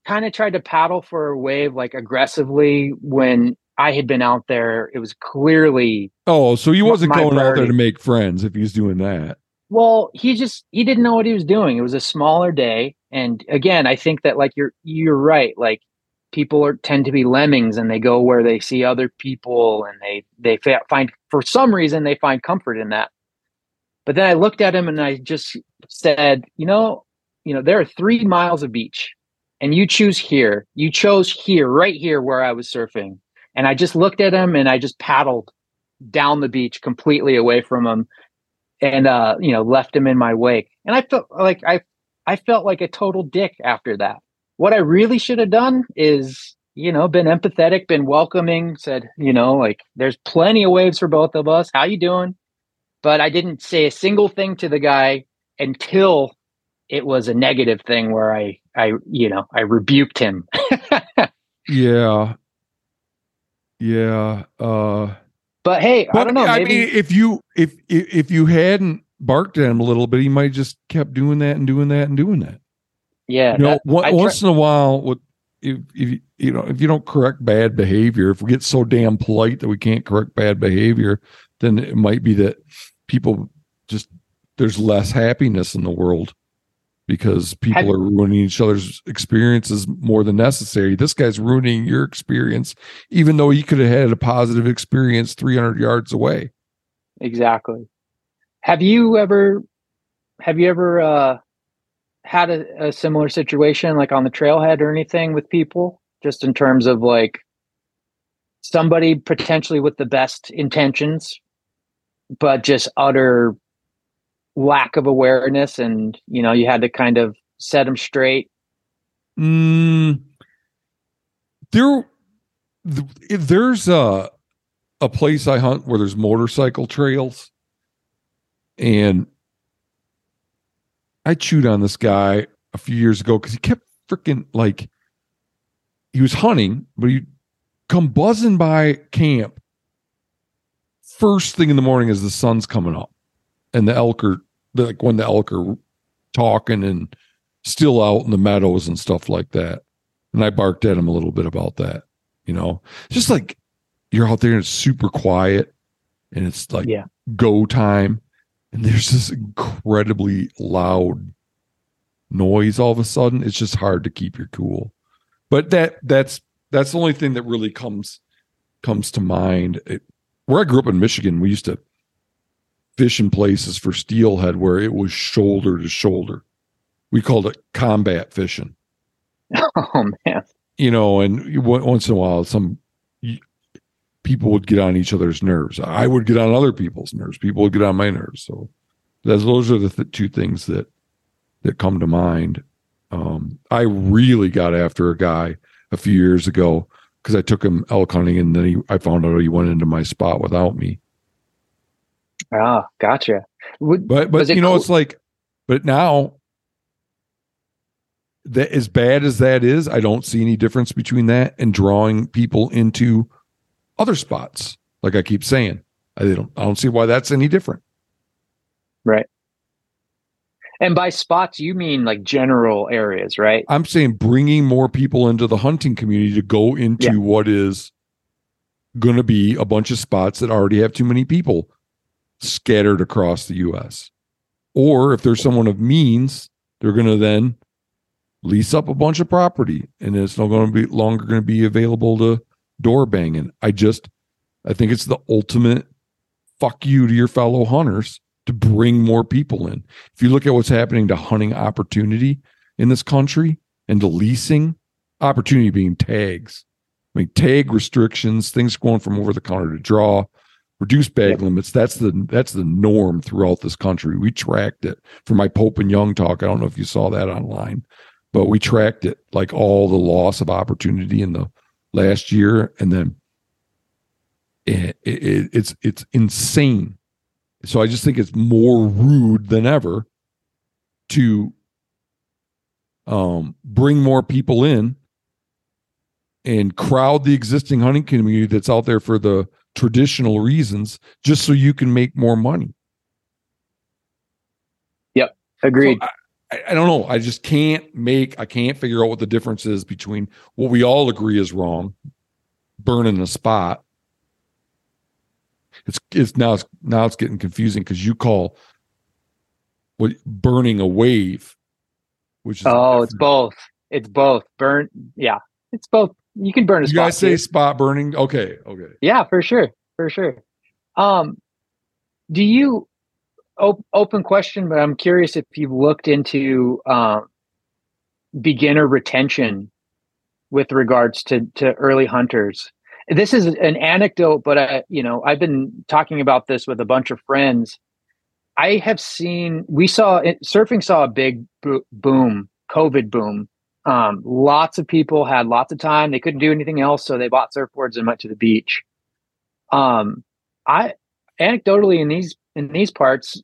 kind of tried to paddle for a wave like aggressively when i had been out there it was clearly Oh, so he wasn't going out there to make friends if he's doing that. Well, he just he didn't know what he was doing. It was a smaller day, and again, I think that like you're you're right. Like people are tend to be lemmings, and they go where they see other people, and they they find for some reason they find comfort in that. But then I looked at him and I just said, you know, you know, there are three miles of beach, and you choose here. You chose here, right here, where I was surfing, and I just looked at him and I just paddled down the beach completely away from him and uh you know left him in my wake and i felt like i i felt like a total dick after that what i really should have done is you know been empathetic been welcoming said you know like there's plenty of waves for both of us how you doing but i didn't say a single thing to the guy until it was a negative thing where i i you know i rebuked him Yeah. Yeah. Uh but hey i don't know I maybe mean, if you if if you hadn't barked at him a little bit, he might just kept doing that and doing that and doing that. yeah You know, that- one, I try- once in a while, with if, if you- you know if you don't correct bad behavior, if we get so damn polite that we can't correct bad behavior, then it might be that people just there's less happiness in the world because people Have- are ruining each other's experiences more than necessary. This guy's ruining your experience, even though he could have had a positive experience 300 yards away. Exactly. Have you ever have you ever uh had a, a similar situation like on the trailhead or anything with people just in terms of like somebody potentially with the best intentions but just utter lack of awareness and you know you had to kind of set them straight? Mm, there, there's a a place I hunt where there's motorcycle trails, and I chewed on this guy a few years ago because he kept freaking like he was hunting, but he come buzzing by camp first thing in the morning as the sun's coming up, and the elk are like when the elk are talking and still out in the meadows and stuff like that. And I barked at him a little bit about that, you know, just like you're out there and it's super quiet and it's like Yeah. go time. And there's this incredibly loud noise all of a sudden. It's just hard to keep your cool. But that that's that's the only thing that really comes comes to mind. It, where i grew up in michigan we used to fish in places for steelhead where it was shoulder to shoulder we called it combat fishing Oh man. you know, and once in a while, some people would get on each other's nerves. I would get on other people's nerves. People would get on my nerves. So those those are the th- two things that that come to mind. Um, I really got after a guy a few years ago because I took him elk hunting, and then he, I found out he went into my spot without me. Ah, gotcha. Would, But but you know, cool- it's like, but now that as bad as that is, I don't see any difference between that and drawing people into other spots. Like I keep saying, I don't I don't see why that's any different. Right. And by spots you mean like general areas, right? I'm saying bringing more people into the hunting community to go into Yeah. what is going to be a bunch of spots that already have too many people scattered across the US. Or if there's someone of means, they're going to then lease up a bunch of property and it's not going to be longer going to be available to door banging. I just I think it's the ultimate fuck you to your fellow hunters to bring more people in. If you look at what's happening to hunting opportunity in this country and to leasing, opportunity being tags. I mean, tag restrictions, things going from over the counter to draw, reduced bag limits. That's the that's the norm throughout this country. We tracked it for my Pope and Young talk. I don't know if you saw that online, but we tracked it like all the loss of opportunity in the last year, and then it, it, it's it's insane. So I just think it's more rude than ever to um, bring more people in and crowd the existing hunting community that's out there for the traditional reasons, just so you can make more money. Yep, agreed. So I, I don't know. I just can't make. I can't figure out what the difference is between what we all agree is wrong, burning a spot. It's it's now it's now it's getting confusing because you call what burning a wave, which is oh, it's both. It's both. Burn. Yeah, it's both. You can burn a You spot. guys say too. spot burning. Okay, okay. Yeah, for sure, for sure. Um, do you op- open question? But I'm curious if you've looked into um, beginner retention with regards to to early hunters. This is an anecdote, but I, you know, I've been talking about this with a bunch of friends. I have seen. We saw surfing saw a big bo- boom, COVID boom. Um, lots of people had lots of time. They couldn't do anything else, so they bought surfboards and went to the beach. Um, I anecdotally in these in these parts,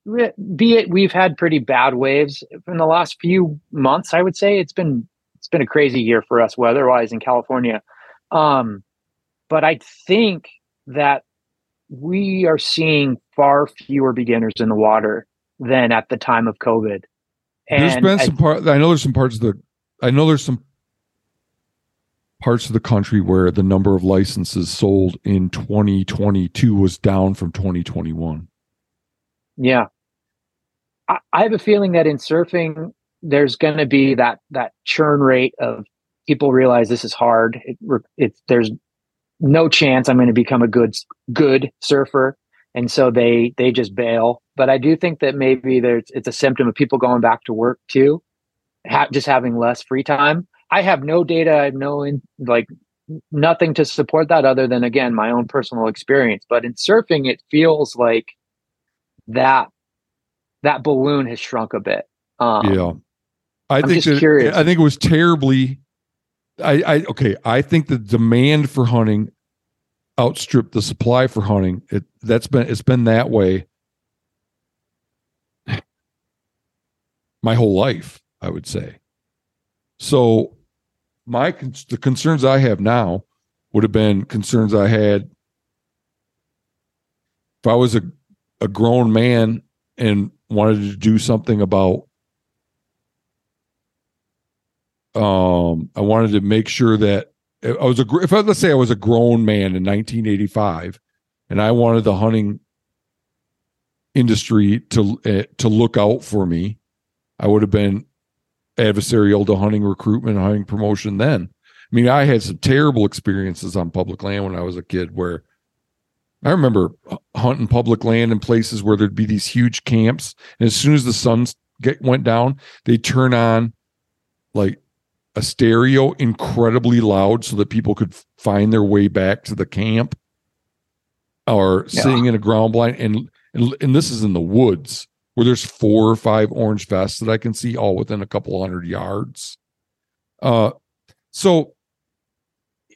be it we've had pretty bad waves in the last few months. I would say it's been it's been a crazy year for us weather-wise in California. Um, but I think that we are seeing far fewer beginners in the water than at the time of COVID. There's And been I- some part. I know there's some parts of the. I know there's some parts of the country where the number of licenses sold in 2022 was down from 2021. Yeah. I, I have a feeling that in surfing, there's going to be that that churn rate of people realize this is hard. It, it's there's no chance I'm going to become a good good surfer, and so they they just bail. But I do think that maybe there's it's a symptom of people going back to work too, ha- just having less free time. I have no data. I have no in, like nothing to support that other than again my own personal experience. But in surfing, it feels like that that balloon has shrunk a bit. Um, yeah, I I'm think that, curious. I think it was terribly. I, I okay. I think the demand for hunting outstripped the supply for hunting. It that's been it's been that way my whole life. I would say. So, my the concerns I have now would have been concerns I had if I was a a grown man and wanted to do something about um I wanted to make sure that I was a if I, let's say I was a grown man in 1985, and I wanted the hunting industry to uh, to look out for me, I would have been adversarial to hunting recruitment, hunting promotion. Then, I mean, I had some terrible experiences on public land when I was a kid, where I remember hunting public land in places where there'd be these huge camps, and as soon as the sun get, went down, they turn on like a stereo incredibly loud so that people could find their way back to the camp or yeah. sitting in a ground blind and, and and this is in the woods where there's four or five orange vests that I can see all within a couple hundred yards. Uh so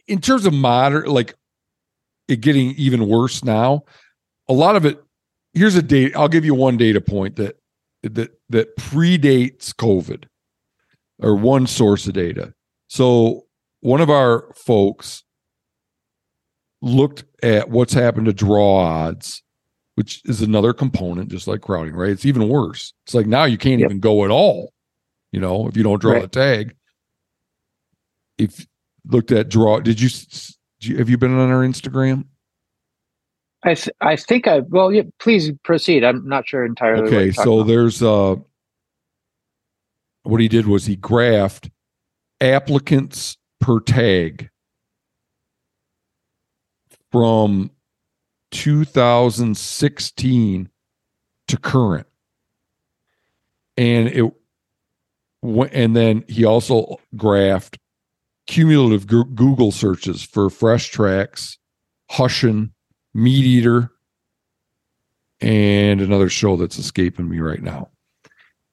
in terms of modern like it getting even worse now, a lot of it here's a date I'll give you one data point that that that predates COVID or one source of data. So one of our folks looked at what's happened to draw odds, which is another component, just like crowding, right? It's even worse. It's like now you can't yep. even go at all, you know, if you don't draw right. the tag. If looked at draw, did you, did you have you been on our Instagram? I th- I think I well yeah, please proceed. I'm not sure entirely. Okay, so about. there's uh what he did was he graphed applicants per tag from 2016 to current. And it and then he also graphed cumulative google searches for fresh tracks hushin MeatEater and another show that's escaping me right now.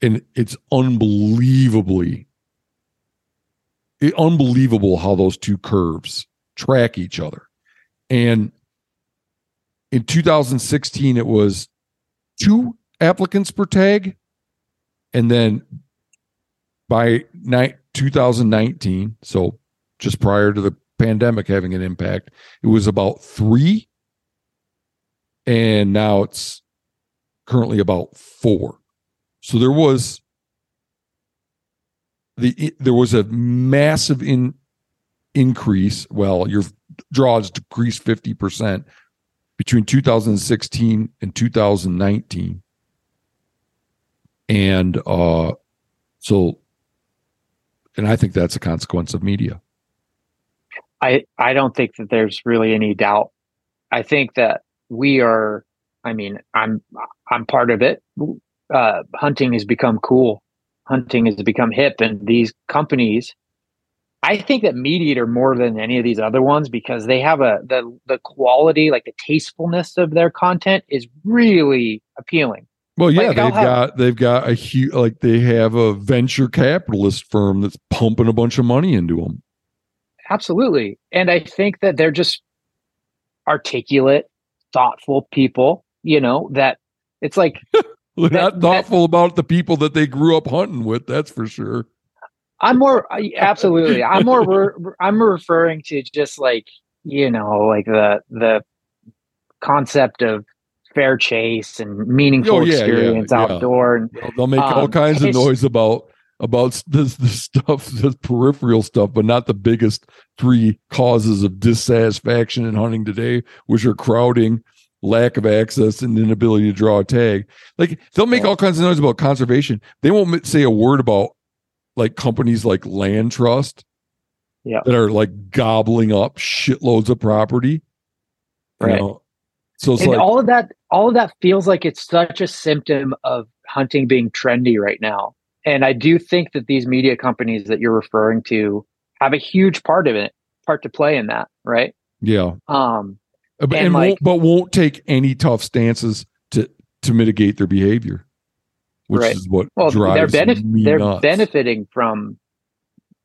And it's unbelievably it, unbelievable how those two curves track each other. And in 2016 it was two applicants per tag. And then by ni- 2019 so just prior to the pandemic having an impact it was about three. And now it's currently about four. So there was the there was a massive in increase. Well, your draws decreased fifty percent between 2016 and 2019, and uh, so, and I think that's a consequence of media. I I don't think that there's really any doubt. I think that we are. I mean, I'm I'm part of it uh, hunting has become cool. Hunting has become hip, and these companies, I think that MeatEater more than any of these other ones because they have a the the quality, like the tastefulness of their content is really appealing. Well, yeah, like, they've have, got they've got a huge like they have a venture capitalist firm that's pumping a bunch of money into them. Absolutely, and I think that they're just articulate, thoughtful people. You know that it's like They're that, not thoughtful that, about the people that they grew up hunting with. That's for sure. I'm more absolutely. I'm more. Re, I'm referring to just like you know, like the the concept of fair chase and meaningful oh, yeah, experience yeah, outdoor, and they'll, they'll make um, all kinds of noise about about this the stuff, the peripheral stuff, but not the biggest three causes of dissatisfaction in hunting today, which are crowding, lack of access and inability to draw a tag. Like they'll make all kinds of noise about conservation. They won't say a word about like companies like Land Trust yeah. that are like gobbling up shitloads of property. Right. Know? So it's and like all of that all of that feels like it's such a symptom of hunting being trendy right now. And I do think that these media companies that you're referring to have a huge part of it, part to play in that, right? Yeah. Um and, and like, won't, but won't take any tough stances to to mitigate their behavior, which right. is what well, drives they're, benef- they're benefiting from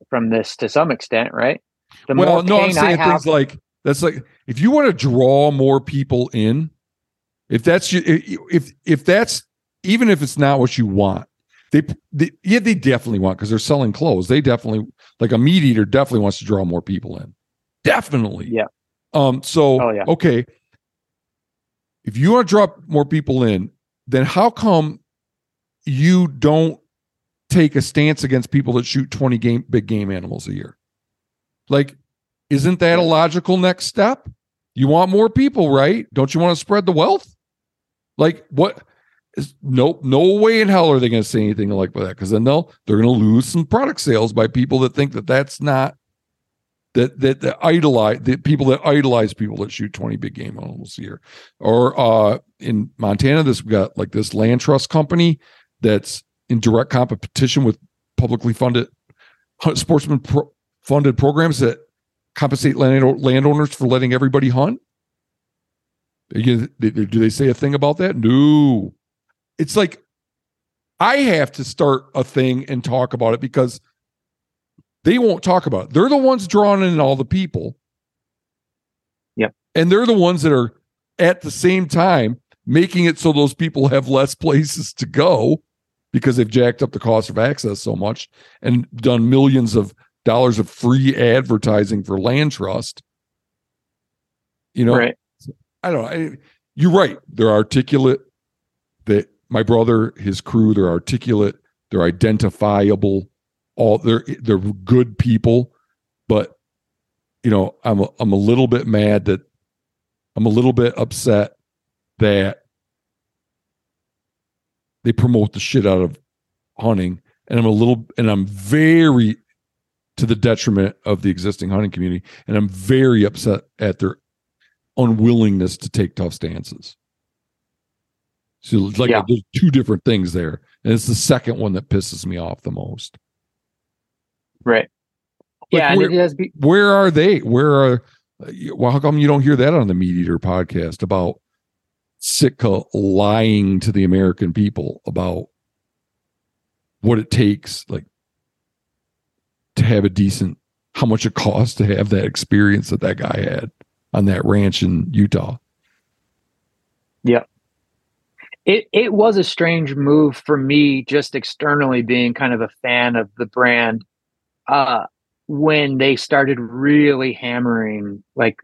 from this to some extent, right? The well, no, I'm saying have, things like that's like if you want to draw more people in, if that's you, if if that's even if it's not what you want, they, they yeah they definitely want because they're selling clothes. They definitely like a MeatEater definitely wants to draw more people in. Definitely, yeah. Um, so oh, yeah. okay, if you want to drop more people in, then how come you don't take a stance against people that shoot 20 game big game animals a year? Like Isn't that a logical next step? You want more people, right? Don't you want to spread the wealth? Like what is nope, no way in hell are they going to say anything like that because then they'll they're going to lose some product sales by people that think that that's not that that, that idolize the people that idolize people that shoot 20 big game animals a year. Or uh in Montana, this we got like this land trust company that's in direct competition with publicly funded uh, sportsman pro- funded programs that compensate land- landowners for letting everybody hunt. Again, Do they say a thing about that? No. It's like I have to start a thing and talk about it because they won't talk about it. They're the ones drawing in all the people. Yep. And they're the ones that are at the same time making it so those people have less places to go because they've jacked up the cost of access so much and done millions of dollars of free advertising for land trust. You know, right. I don't know. I, you're right. They're articulate. That my brother, his crew, they're articulate. They're identifiable. All they're they're good people, but you know, I'm a, I'm a little bit mad that I'm a little bit upset that they promote the shit out of hunting, and I'm a little and I'm very to the detriment of the existing hunting community, and I'm very upset at their unwillingness to take tough stances. So it's like Yeah. there's two different things there, and it's the second one that pisses me off the most. Right. Like, yeah, and where- it has be, Where are they? Where are? uh, Well, how come you don't hear that on the MeatEater podcast about Sitka lying to the American people about what it takes, like to have a decent, how much it costs to have that experience that that guy had on that ranch in Utah. Yep. It it was a strange move for me just externally being kind of a fan of the brand uh when they started really hammering like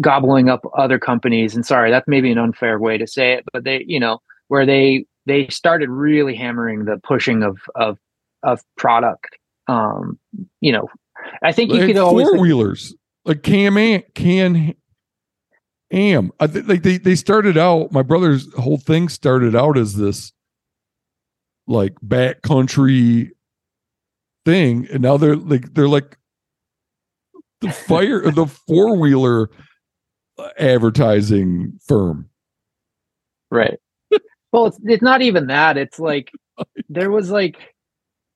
gobbling up other companies and sorry that's maybe an unfair way to say it but they you know where they they started really hammering the pushing of of of product um you know i think you could always four wheelers, like Cam Am, Can Am. I think like they they started out. My brother's whole thing started out as this like backcountry thing, and now they're like they're like the fire the four wheeler advertising firm. Right. well, it's it's not even that. It's like there was like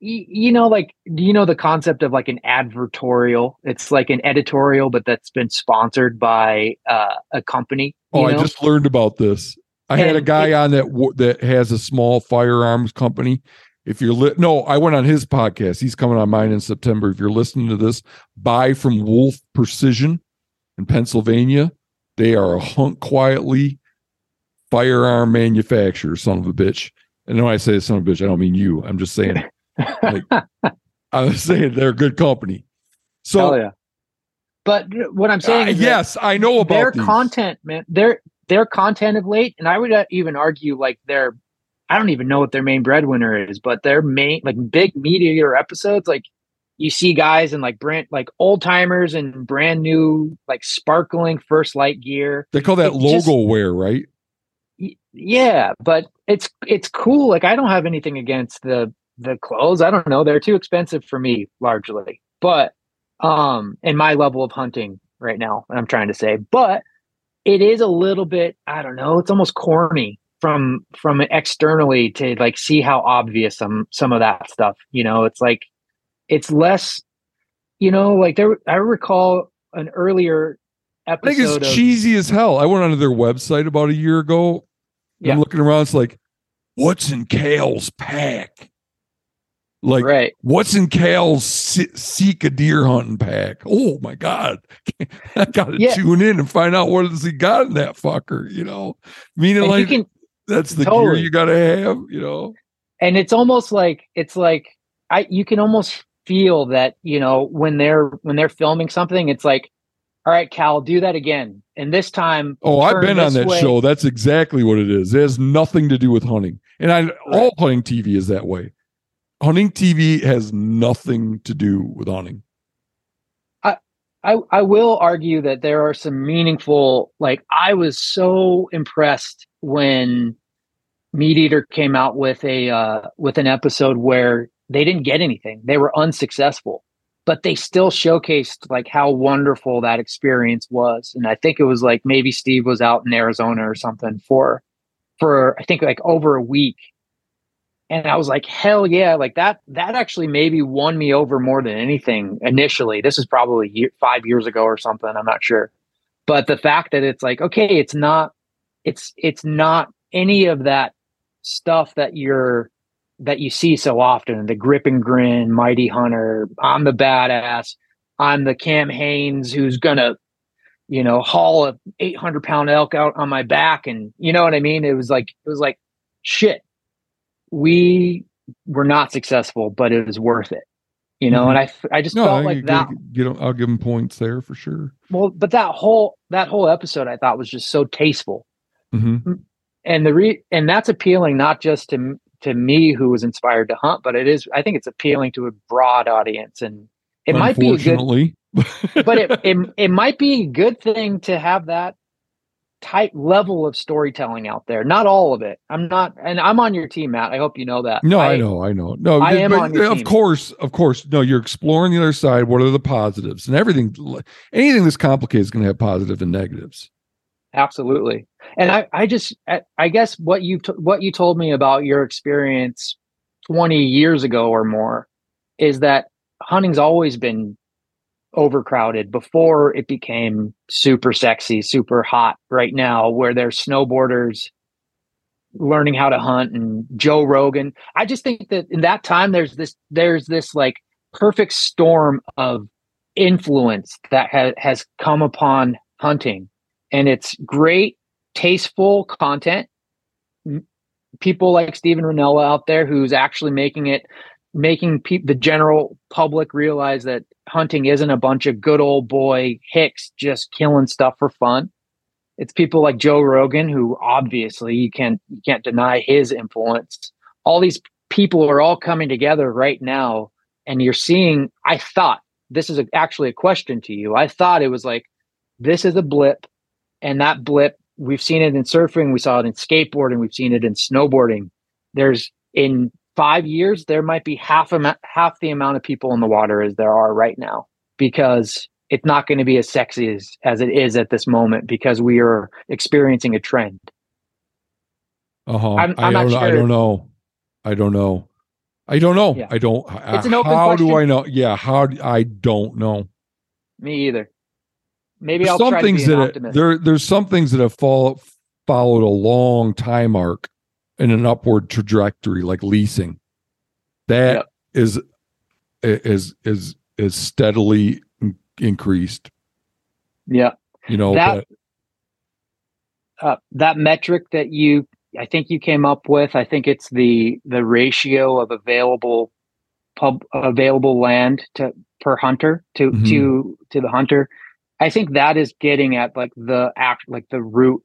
y- you know like do you know the concept of like an advertorial? It's like an editorial but that's been sponsored by uh, a company, you Oh, I just learned about this. I had a guy it- on that w- that has a small firearms company. If you're li- no, I went on his podcast. He's coming on mine in September. If you're listening to this, buy from Wolf Precision in Pennsylvania. They are a hunt quietly firearm manufacturer, son of a bitch. And when I say son of a bitch, I don't mean you. I'm just saying like i'm saying they're a good company. So Hell yeah. But what I'm saying uh, is yes, I know about their these. content, man. Their their content of late, and I would even argue like their, I don't even know what their main breadwinner is, but their main like big MeatEater episodes, like you see guys in like brand like old timers and brand new like sparkling First Lite gear. They call that it just- logo wear, right? Y- Yeah, but it's it's cool. Like I don't have anything against the the clothes. I don't know. They're too expensive for me largely. But um in my level of hunting right now, I'm trying to say. But it is a little bit, I don't know, it's almost corny from from externally to like see how obvious some some of that stuff, you know, it's like it's less you know, like there I recall an earlier I episode think it's of cheesy as hell. I went onto their website about a year ago. and I'm looking around. It's like, what's in Cal's pack? Like, right. what's in Cal's se- Sitka deer hunting pack? Oh my god! I got to Yeah. tune in and find out what has he got in that fucker. You know, meaning And you like can that's the gear you got to have. You know, and it's almost like it's like i you can almost feel that you know when they're when they're filming something it's like all right cal do that again and this time oh, I've been on that way." show. That's exactly what it is. It has nothing to do with hunting, and I all hunting TV is that way. Hunting TV has nothing to do with hunting. I, I will argue that there are some meaningful like I was so impressed when MeatEater came out with a uh, with an episode where they didn't get anything. They were unsuccessful, but they still showcased like how wonderful that experience was. And I think it was like maybe Steve was out in Arizona or something for for I think like over a week and I was like, hell yeah, like that. That actually maybe won me over more than anything initially. This is probably year, five years ago or something. I'm not sure, but the fact that it's like, okay, it's not, it's it's not any of that stuff that you're that you see so often. The grip and grin, mighty hunter. I'm the badass. I'm the Cam Hanes who's gonna, you know, haul a 800 pound elk out on my back, and you know what I mean. It was like it was like shit we were not successful, but it was worth it. You know, mm-hmm. and I I just no, felt like you, that. You know, I'll give them points there for sure. Well, but that whole that whole episode I thought was just so tasteful, mm-hmm. and the re and that's appealing not just to to me who was inspired to hunt, but it is I think it's appealing to a broad audience, and it might be a good. but it, it it might be a good thing to have that type level of storytelling out there. Not all of it. I'm not, and I'm on your team, Matt. I hope you know that. No, I, I know, I know. No, I am on your Of team. course, of course. No, you're exploring the other side. What are the positives and everything? Anything that's complicated is going to have positive and negatives. Absolutely. And I, I just, I guess what you, t- what you told me about your experience 20 years ago or more is that hunting's always been overcrowded before it became super sexy, super hot right now, where there's snowboarders learning how to hunt and Joe Rogan. I just think that in that time there's this there's this like perfect storm of influence that ha- has come upon hunting and it's great tasteful content people like Steven Rinella out there who's actually making it making pe- the general public realize that hunting isn't a bunch of good old boy hicks just killing stuff for fun. It's people like Joe Rogan who obviously you can't you can't deny his influence. All these people are all coming together right now and you're seeing I thought this is a, actually a question to you. I thought it was like this is a blip and that blip we've seen it in surfing, we saw it in skateboarding, we've seen it in snowboarding. There's in five years, there might be half a, half the amount of people in the water as there are right now because it's not going to be as sexy as, as it is at this moment because we are experiencing a trend. Uh-huh. I'm, I'm I, don't, sure. I don't know. I don't know. I don't know. Yeah. I don't. It's an open how question. do I know? Yeah. How I don't know. Me either. Maybe there's I'll some things that there. There's some things that have follow, followed a long time arc in an upward trajectory like leasing that yep. is is is is steadily increased yeah you know that but, uh, that metric that you i think you came up with i think it's the the ratio of available pub available land to per hunter to mm-hmm. to to the hunter i think that is getting at like the act like the root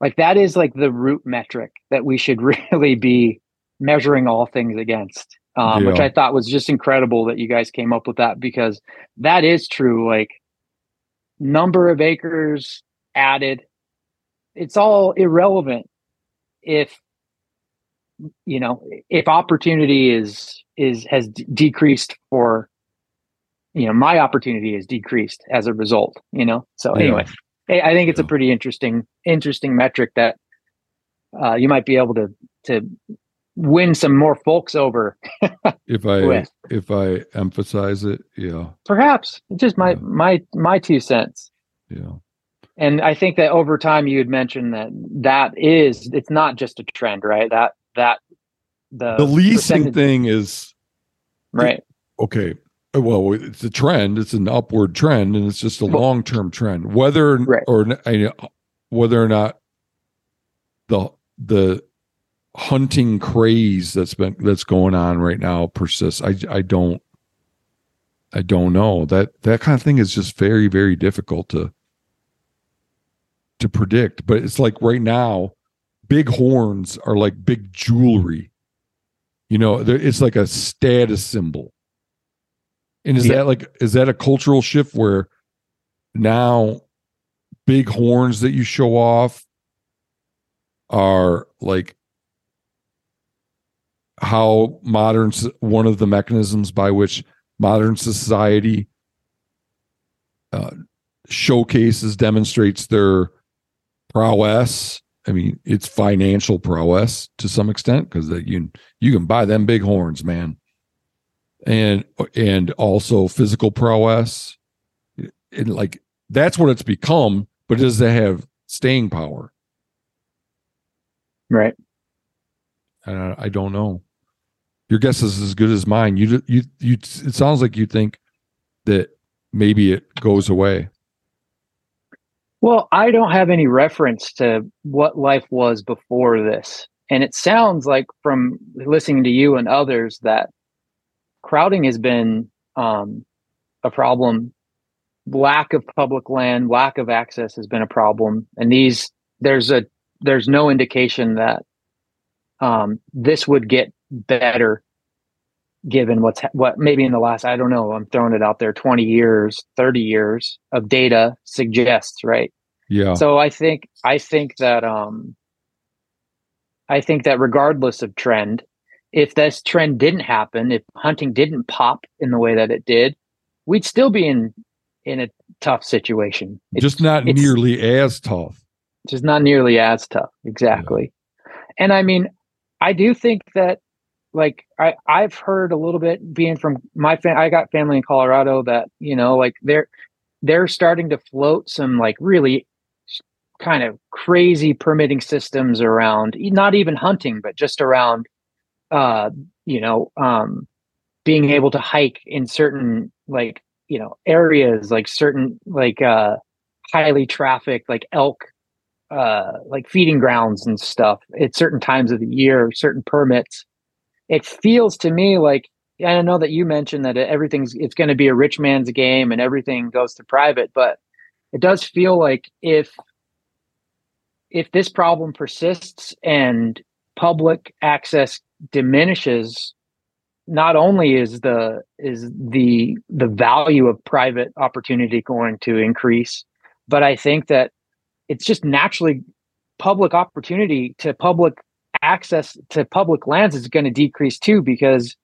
like that is like the root metric that we should really be measuring all things against. Um, yeah. which I thought was just incredible that you guys came up with that because that is true. Like number of acres added, it's all irrelevant if you know if opportunity is is has d- decreased for you know my opportunity is decreased as a result you know so yeah. anyway I think it's a pretty interesting interesting metric that uh, you might be able to to win some more folks over. if I with. if I emphasize it, yeah. Perhaps just my yeah. my my two cents. Yeah. And I think that over time you had mentioned that that is it's not just a trend, right? That that the the leasing thing is right. Okay well it's a trend. It's an upward trend and it's just a long-term trend. Whether right. or whether or not the the hunting craze that's been that's going on right now persists. I i don't i don't know. That that kind of thing is just very very difficult to to predict. But it's like right now big horns are like big jewelry. You know it's like a status symbol and is yeah. that like is that a cultural shift where now big horns that you show off are like how modern one of the mechanisms by which modern society uh, showcases demonstrates their prowess i mean it's financial prowess to some extent because you you can buy them big horns man and and also physical prowess. And like that's what it's become but does it have staying power? Right. Uh, i don't know. Your guess is as good as mine. You you you it sounds like you think that maybe it goes away. Well i don't have any reference to what life was before this. And it sounds like from listening to you and others that crowding has been um, a problem. Lack of public land, lack of access has been a problem, and these there's a there's no indication that um, this would get better given what's what maybe in the last I don't know I'm throwing it out there 20 years 30 years of data suggests right? Yeah. So I think I think that um I think that regardless of trend if this trend didn't happen, if hunting didn't pop in the way that it did, we'd still be in in a tough situation. It's, just not nearly as tough. Just not nearly as tough. Exactly. Yeah. And I mean, I do think that like I I've heard a little bit being from my fam- I got family in Colorado that, you know, like they're they're starting to float some like really kind of crazy permitting systems around not even hunting but just around uh, you know, um, being able to hike in certain like you know areas, like certain like uh, highly trafficked, like elk, uh, like feeding grounds and stuff at certain times of the year, certain permits. It feels to me like I know that you mentioned that everything's it's going to be a rich man's game and everything goes to private, but it does feel like if if this problem persists and public access diminishes not only is the is the the value of private opportunity going to increase but i think that it's just naturally public opportunity to public access to public lands is going to decrease too because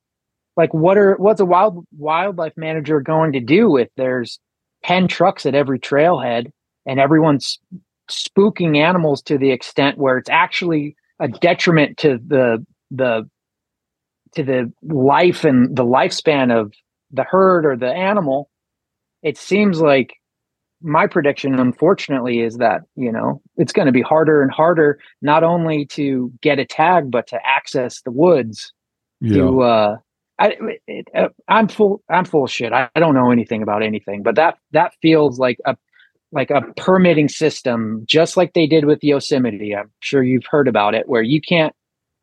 like what are what's a wild wildlife manager going to do if there's 10 trucks at every trailhead and everyone's spooking animals to the extent where it's actually a detriment to the the to the life and the lifespan of the herd or the animal it seems like my prediction unfortunately is that you know it's going to be harder and harder not only to get a tag but to access the woods yeah. to uh I, it, uh, I'm full. I'm full of shit. I, I don't know anything about anything, but that that feels like a like a permitting system, just like they did with Yosemite. I'm sure you've heard about it, where you can't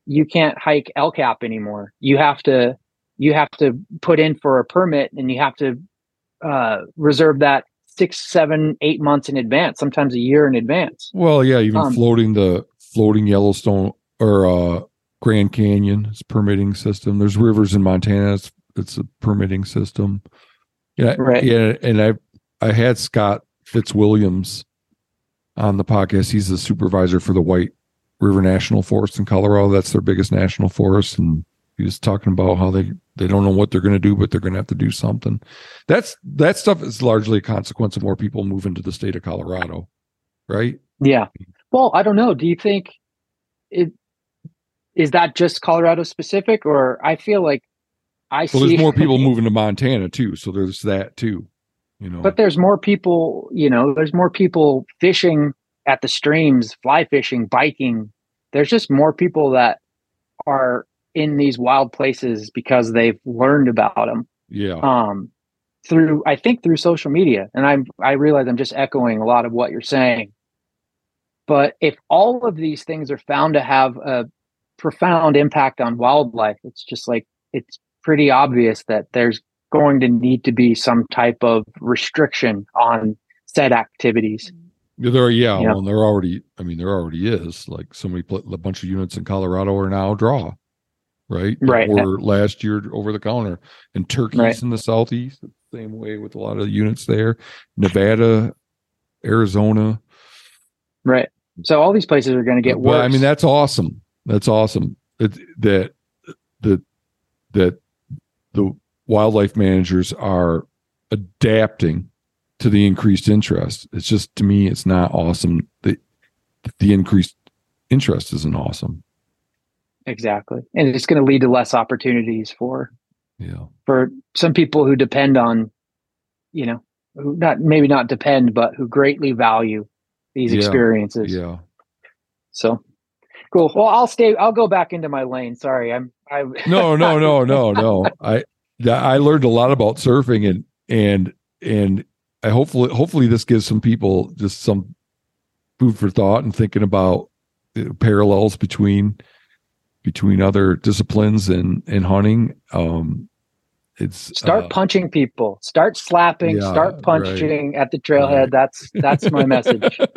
you can't hike El Cap anymore. You have to you have to put in for a permit and you have to uh, reserve that six, seven, eight months in advance, sometimes a year in advance. Well, yeah, even um, floating the floating Yellowstone or uh, Grand Canyon is permitting system. There's rivers in Montana. It's, it's a permitting system. Yeah, right. Yeah, and I I had Scott Fitzwilliams on the podcast. He's the supervisor for the White River National Forest in Colorado. That's their biggest national forest, and he was talking about how they they don't know what they're going to do, but they're going to have to do something. That's that stuff is largely a consequence of more people moving to the state of Colorado, right? Yeah. Well, I don't know. Do you think it is that just Colorado specific, or I feel like I well, see there's more people moving to Montana too, so there's that too. You know, but there's more people. You know, there's more people fishing at the streams, fly fishing, biking. There's just more people that are in these wild places because they've learned about them. Yeah. Um, through I think through social media, and I'm I realize I'm just echoing a lot of what you're saying. But if all of these things are found to have a profound impact on wildlife, it's just like it's pretty obvious that there's going to need to be some type of restriction on said activities. There, yeah, yeah. well, there already. I mean, there already is. Like so many, a bunch of units in Colorado are now draw, right? Right. Or last year over the counter, and turkeys right. in the southeast, same way with a lot of units there. Nevada, Arizona. Right. So all these places are going to get worse. Well, I mean, that's awesome. That's awesome. That that that that the wildlife managers are adapting to the increased interest. It's just to me, it's not awesome. The the increased interest isn't awesome. Exactly, and it's going to lead to less opportunities for Yeah. for some people who depend on, you know, who not maybe not depend, but who greatly value these Yeah. experiences. Yeah. So cool. Well, I'll stay. I'll go back into my lane. Sorry, I'm. I No, no, no, no, no. I I learned a lot about surfing and and and I hopefully hopefully this gives some people just some food for thought and thinking about uh, parallels between between other disciplines and and hunting. Um, it's start uh, punching people. Start slapping. Yeah, start punching at the trailhead. Right. That's that's my message.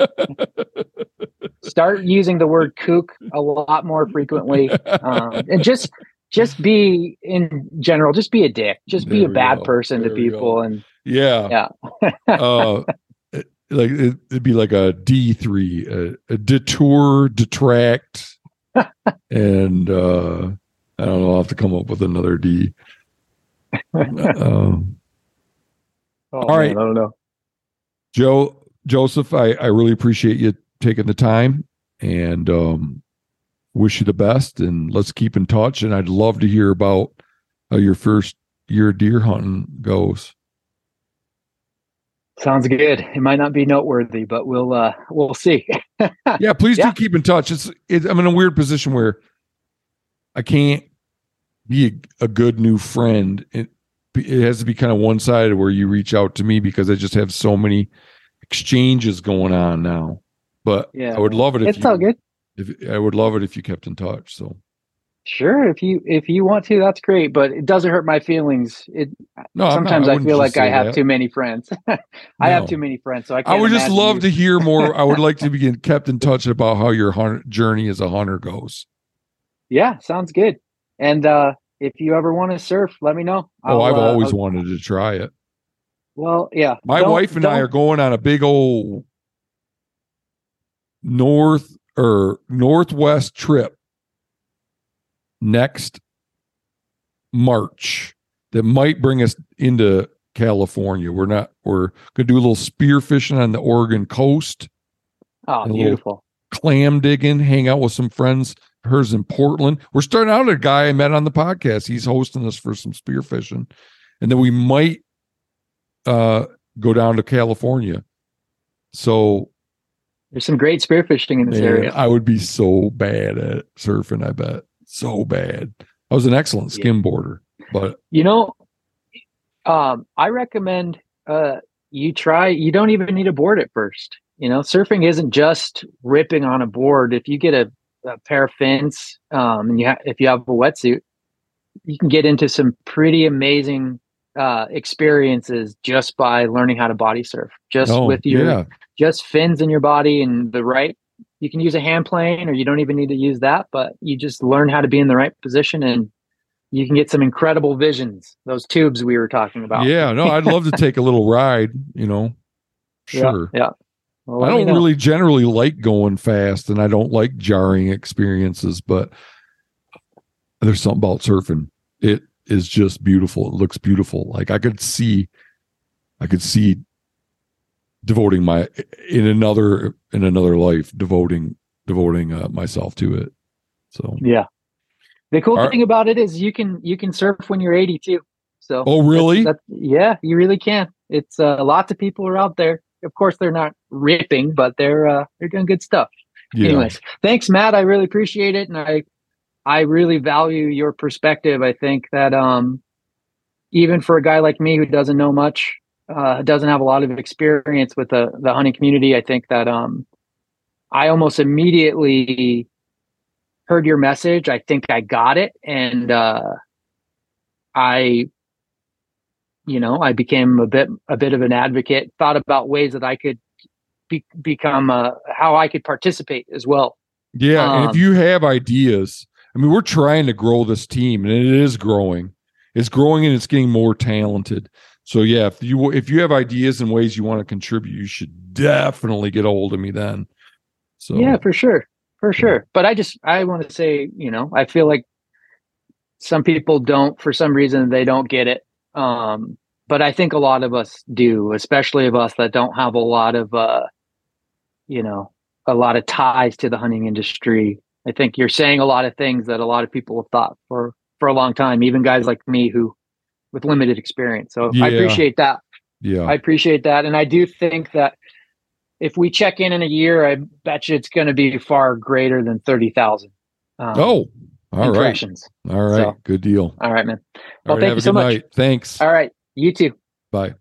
Start using the word kook a lot more frequently, um, and just just be in general. Just be a dick. Just be a bad go. person to There we people. And yeah, Yeah. uh, like it, it'd be like a D three, a, a detour, detract, and uh, I don't know. I'll have to come up with another D. um, oh, All right. man, I don't know. Joe Joseph, I, I really appreciate you taking the time and um, wish you the best. And let's keep in touch. And I'd love to hear about how your first year deer hunting goes. Sounds good. It might not be noteworthy, but we'll uh we'll see. yeah, please Yeah. do keep in touch. It's, it, I'm in a weird position where I can't be a, a good new friend. It it has to be kind of one sided where you reach out to me because I just have so many exchanges going on now. But Yeah, I would love it if it's you, all good. If I would love it if you kept in touch. So Sure, if you if you want to, that's great. But it doesn't hurt my feelings. It no, I'm not- sometimes I, feel like I have that. too many friends. I have too many friends, so I. I would just love you- to hear more. I would like to be kept in touch about how your hunter journey as a hunter goes. Yeah, sounds good. And uh if you ever want to surf, let me know. Oh, I'll, I've uh, always I'll- wanted to try it. well, yeah. My Don't- wife and I don't- are going on a big old north or northwest trip next March that might bring us into California. We're not we're gonna do a little spear fishing on the Oregon coast, Oh, beautiful. clam digging, hang out with some friends hers in Portland. We're starting out with a guy I met on the podcast. He's hosting us for some spear fishing. And then we might uh go down to California. So There's some great spearfishing in this man, area. I would be so bad at surfing, I bet. So bad. I was an excellent skimboarder, but You know, um, I recommend uh, you try. You don't even need a board at first. You know, surfing isn't just ripping on a board. If you get a, a pair of fins, um, and you ha- if you have a wetsuit, you can get into some pretty amazing uh, experiences just by learning how to body surf. Just oh, with your yeah. just fins in your body and the right you can use a hand plane or you don't even need to use that but you just learn how to be in the right position and you can get some incredible visions those tubes we were talking about Yeah, no, I'd love to take a little ride, you know. Sure. yeah Well, I don't really generally like going fast and I don't like jarring experiences, but there's something about surfing. It is just beautiful. It looks beautiful. Like I could see I could see devoting my in another in another life devoting devoting uh, myself to it. So. Yeah. The cool thing about it is you can you can surf when you're 82 so Oh really? that's, yeah you really can. It's uh, lots of people are out there. Of course they're not ripping but they're uh, they're doing good stuff. Yeah. anyways thanks matt. I really appreciate it and i i really value your perspective. I think that um even for a guy like me who doesn't know much uh doesn't have a lot of experience with the the hunting community i think that um i almost immediately heard your message i think i got it and uh i you know i became a bit a bit of an advocate thought about ways that i could be, become uh, how I could participate as well. Yeah, and if Um, you have ideas, I mean, we're trying to grow this team, and it is growing. it's growing and it's getting more talented. So yeah, if you if you have ideas and ways you want to contribute, you should definitely get a hold of me then. So yeah, for sure, for sure. But I just I want to say, you know, I feel like some people don't for some reason they don't get it. Um, but I think a lot of us do, especially of us that don't have a lot of uh, you know, a lot of ties to the hunting industry. I think you're saying a lot of things that a lot of people have thought for for a long time, even guys like me who with limited experience. So Yeah. I appreciate that. yeah, I appreciate that. And I do think that if we check in in a year, I bet you it's going to be far greater than 30,000 um, oh, all right, impressions. all right, So- good deal. All right, man. Well, right, thank have you so much. night. Thanks. All right. You too. Bye.